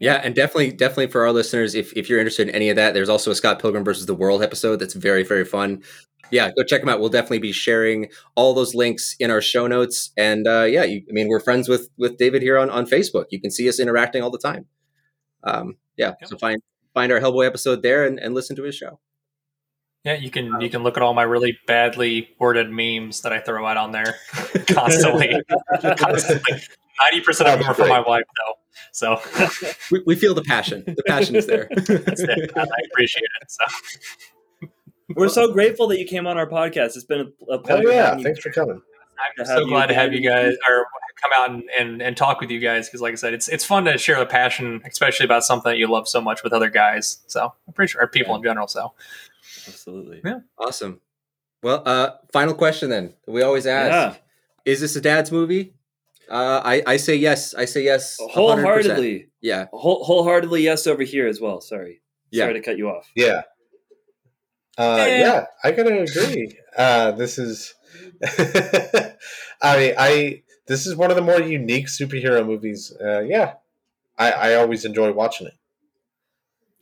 Yeah, and definitely, definitely for our listeners, if, if you're interested in any of that, there's also a Scott Pilgrim versus the World episode that's very, very fun. Yeah, go check them out. We'll definitely be sharing all those links in our show notes. And uh, yeah, you, I mean, we're friends with with David here on, on Facebook. You can see us interacting all the time. Um, yeah, Yep. so find find our Hellboy episode there and, and listen to his show. yeah, you can you can look at all my really badly worded memes that I throw out on there constantly. constantly. Ninety percent of them are for my wife though. So We, we feel the passion. The passion is there. that's it. I appreciate it. So We're so grateful that you came on our podcast. It's been a, a Oh pleasure. yeah, having you. thanks for coming. I'm so glad to have you guys or come out and, and, and talk with you guys because like I said, it's it's fun to share the passion, especially about something that you love so much with other guys. So I'm pretty sure or people in general. So Absolutely. Yeah. awesome. Well, uh, final question then. We always ask: Yeah. Is this a dad's movie? Uh, I I say yes. I say yes. 100%. Wholeheartedly. Yeah. Whole, wholeheartedly yes over here as well. Sorry. Yeah. Sorry to cut you off. Yeah. Uh, yeah, I gotta agree. Uh, this is, I, I, this is one of the more unique superhero movies. Uh, yeah, I, I always enjoy watching it.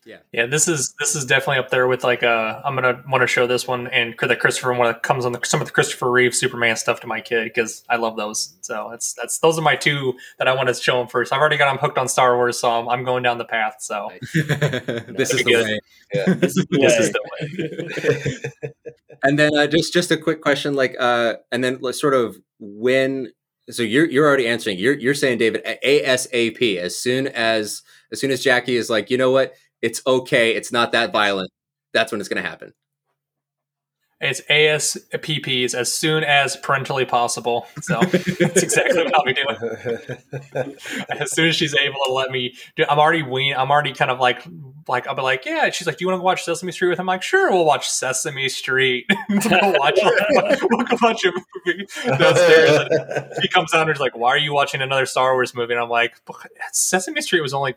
Yeah, Yeah, this is this is definitely up there with like uh I'm gonna want to show this one and the Christopher one that comes on the some of the Christopher Reeve Superman stuff to my kid because I love those. So that's that's those are my two that I want to show him first. I've already got him hooked on Star Wars, so I'm, I'm going down the path. So this is the way. Yeah. This is the this way. is the way. And then uh, just just a quick question, like, uh, and then let's sort of when. So you're you're already answering. You're you're saying David ASAP as soon as as soon as Jackie is like, you know what, it's okay, it's not that violent. That's when it's going to happen. It's ASPPs as soon as parentally possible. So that's exactly what I'll be doing. as soon as she's able to let me do, I'm already wean I'm already kind of like like I'll be like, yeah, she's like, Do you want to watch Sesame Street with him? I'm like, sure, we'll watch Sesame Street. we'll watch we'll go watch a movie downstairs. And she comes down and she's like, Why are you watching another Star Wars movie? And I'm like, Sesame Street was only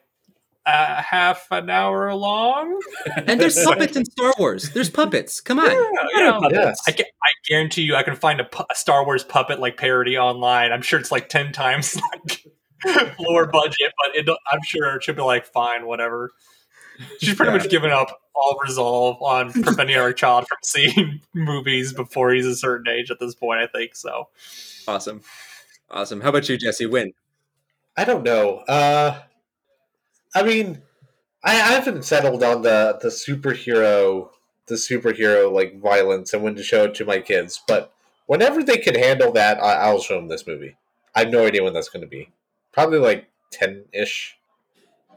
uh, half an hour long. And there's puppets in Star Wars. There's puppets. Come on. Yeah, you know, yeah. I, ca- I guarantee you, I can find a, pu- a Star Wars puppet like parody online. I'm sure it's like ten times like lower budget, but it, I'm sure it should be like, fine, whatever. She's pretty Yeah. much given up all resolve on preventing our child from seeing movies before he's a certain age at this point. I think so. Awesome, awesome. How about you, Jesse? Win. I don't know. Uh, I mean, I, I haven't settled on the the superhero, the superhero like violence and when to show it to my kids. But whenever they can handle that, I, I'll show them this movie. I have no idea when that's going to be. Probably like ten ish.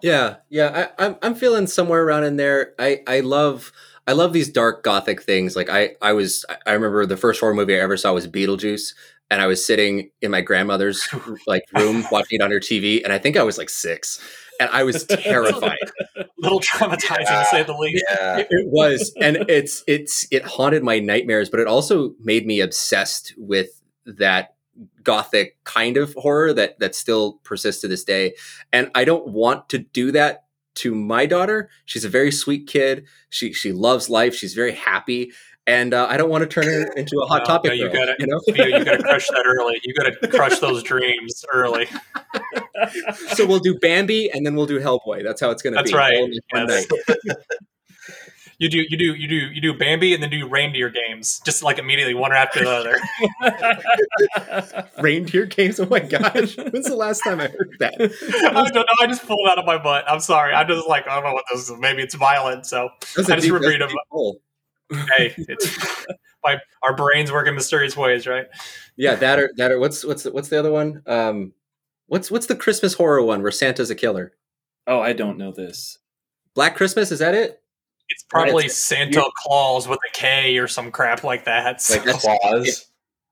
Yeah, yeah. I, I'm I'm feeling somewhere around in there. I I love I love these dark gothic things. Like I I was I remember the first horror movie I ever saw was Beetlejuice, and I was sitting in my grandmother's like room watching it on her TV, and I think I was like six, and I was terrified. A little traumatizing to say the least. Yeah, it was, and it's it's it haunted my nightmares, but it also made me obsessed with that gothic kind of horror that that still persists to this day. And I don't want to do that to my daughter. She's a very sweet kid. She she loves life. She's very happy. And uh, I don't want to turn it into a hot No, topic. no, you gotta- you know. You, got to crush that early. You got to crush those dreams early. so we'll do Bambi, and then we'll do Hellboy. That's how it's going to That's be. right. in Yes. You do, you do, you do, you do Bambi, and then do reindeer games, just like immediately, one after the other. Reindeer games. Oh my gosh! When's the last time I heard that? I don't know. I just pulled it out of my butt. I'm sorry. I'm just like I don't know what this is. Maybe it's violent. So That's I just deep- remember that's a it deep hole. hey, it's my our brains work in mysterious ways, right? Yeah, that or that or what's what's the, what's the other one? Um, what's what's the Christmas horror one where Santa's a killer? oh, I don't know this. Black Christmas is that it? It's probably It's- Santa Claus with a K or some crap like that. So- like That's- claws.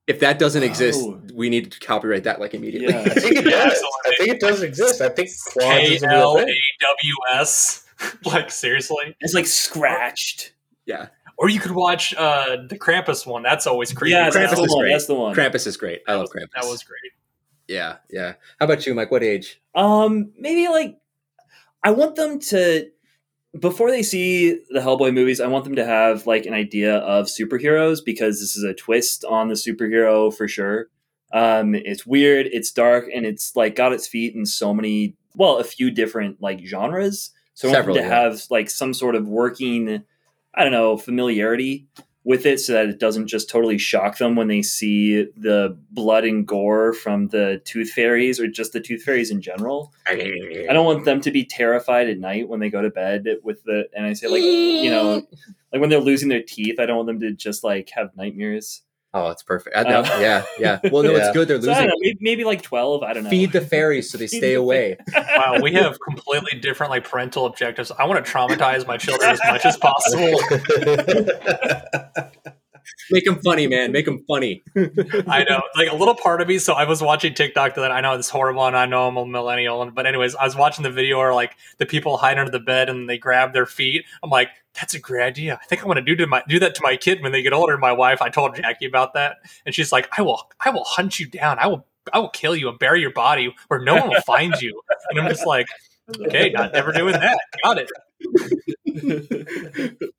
If that doesn't exist, Oh. we need to copyright that like immediately. Yeah. I think it does. I think it does exist. I think claws K is a L real thing. W S. Like seriously. It's like scratched. yeah. Or you could watch uh the Krampus one. That's always creepy. Yeah, Krampus that's is great. That's the one. Krampus is great. I love Krampus. That was great. Yeah, yeah. How about you, Mike? What age? Um, maybe like I want them to before they see the Hellboy movies, I want them to have like an idea of superheroes because this is a twist on the superhero for sure. Um, it's weird, it's dark, and it's like got its feet in so many, well, a few different like genres. So I want Several, them to yeah. have like some sort of working, I don't know, familiarity with it, so that it doesn't just totally shock them when they see the blood and gore from the tooth fairies or just the tooth fairies in general. I don't want them to be terrified at night when they go to bed with the and I say like you know like when they're losing their teeth. I don't want them to just like have nightmares. Oh, it's perfect. I know. Uh, yeah, yeah. Well, no, Yeah. it's good. They're So losing. know, maybe, maybe like twelve. I don't know. Feed the fairies so they stay away. Wow, we have completely different like parental objectives. I want to traumatize my children as much as possible. Make them funny, man. Make them funny. I know, like a little part of me. So I was watching TikTok that I know it's horrible, and I know I'm a millennial. And but anyways, I was watching the video where like the people hide under the bed and they grab their feet. I'm like, that's a great idea. I think I want to do to my do that to my kid when they get older. My wife, I told Jackie about that, and she's like, I will, I will hunt you down. I will, I will kill you and bury your body where no one will find you. And I'm just like, okay, not never doing that. Got it.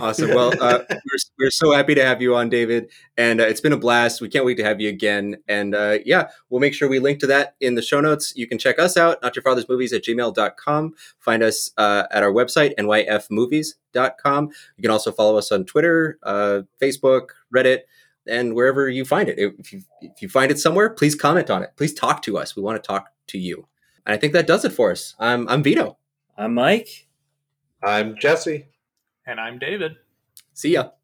Awesome. Well, uh, we're, we're so happy to have you on, David. And uh, it's been a blast. We can't wait to have you again. And uh, yeah, we'll make sure we link to that in the show notes. You can check us out, notyourfathersmovies at gmail.com. Find us uh, at our website, nyfmovies.com. You can also follow us on Twitter, uh, Facebook, Reddit, and wherever you find it. If you, if you find it somewhere, please comment on it. Please talk to us. We want to talk to you. And I think that does it for us. I'm, I'm Vito. I'm Mike. I'm Jesse. And I'm David. See ya.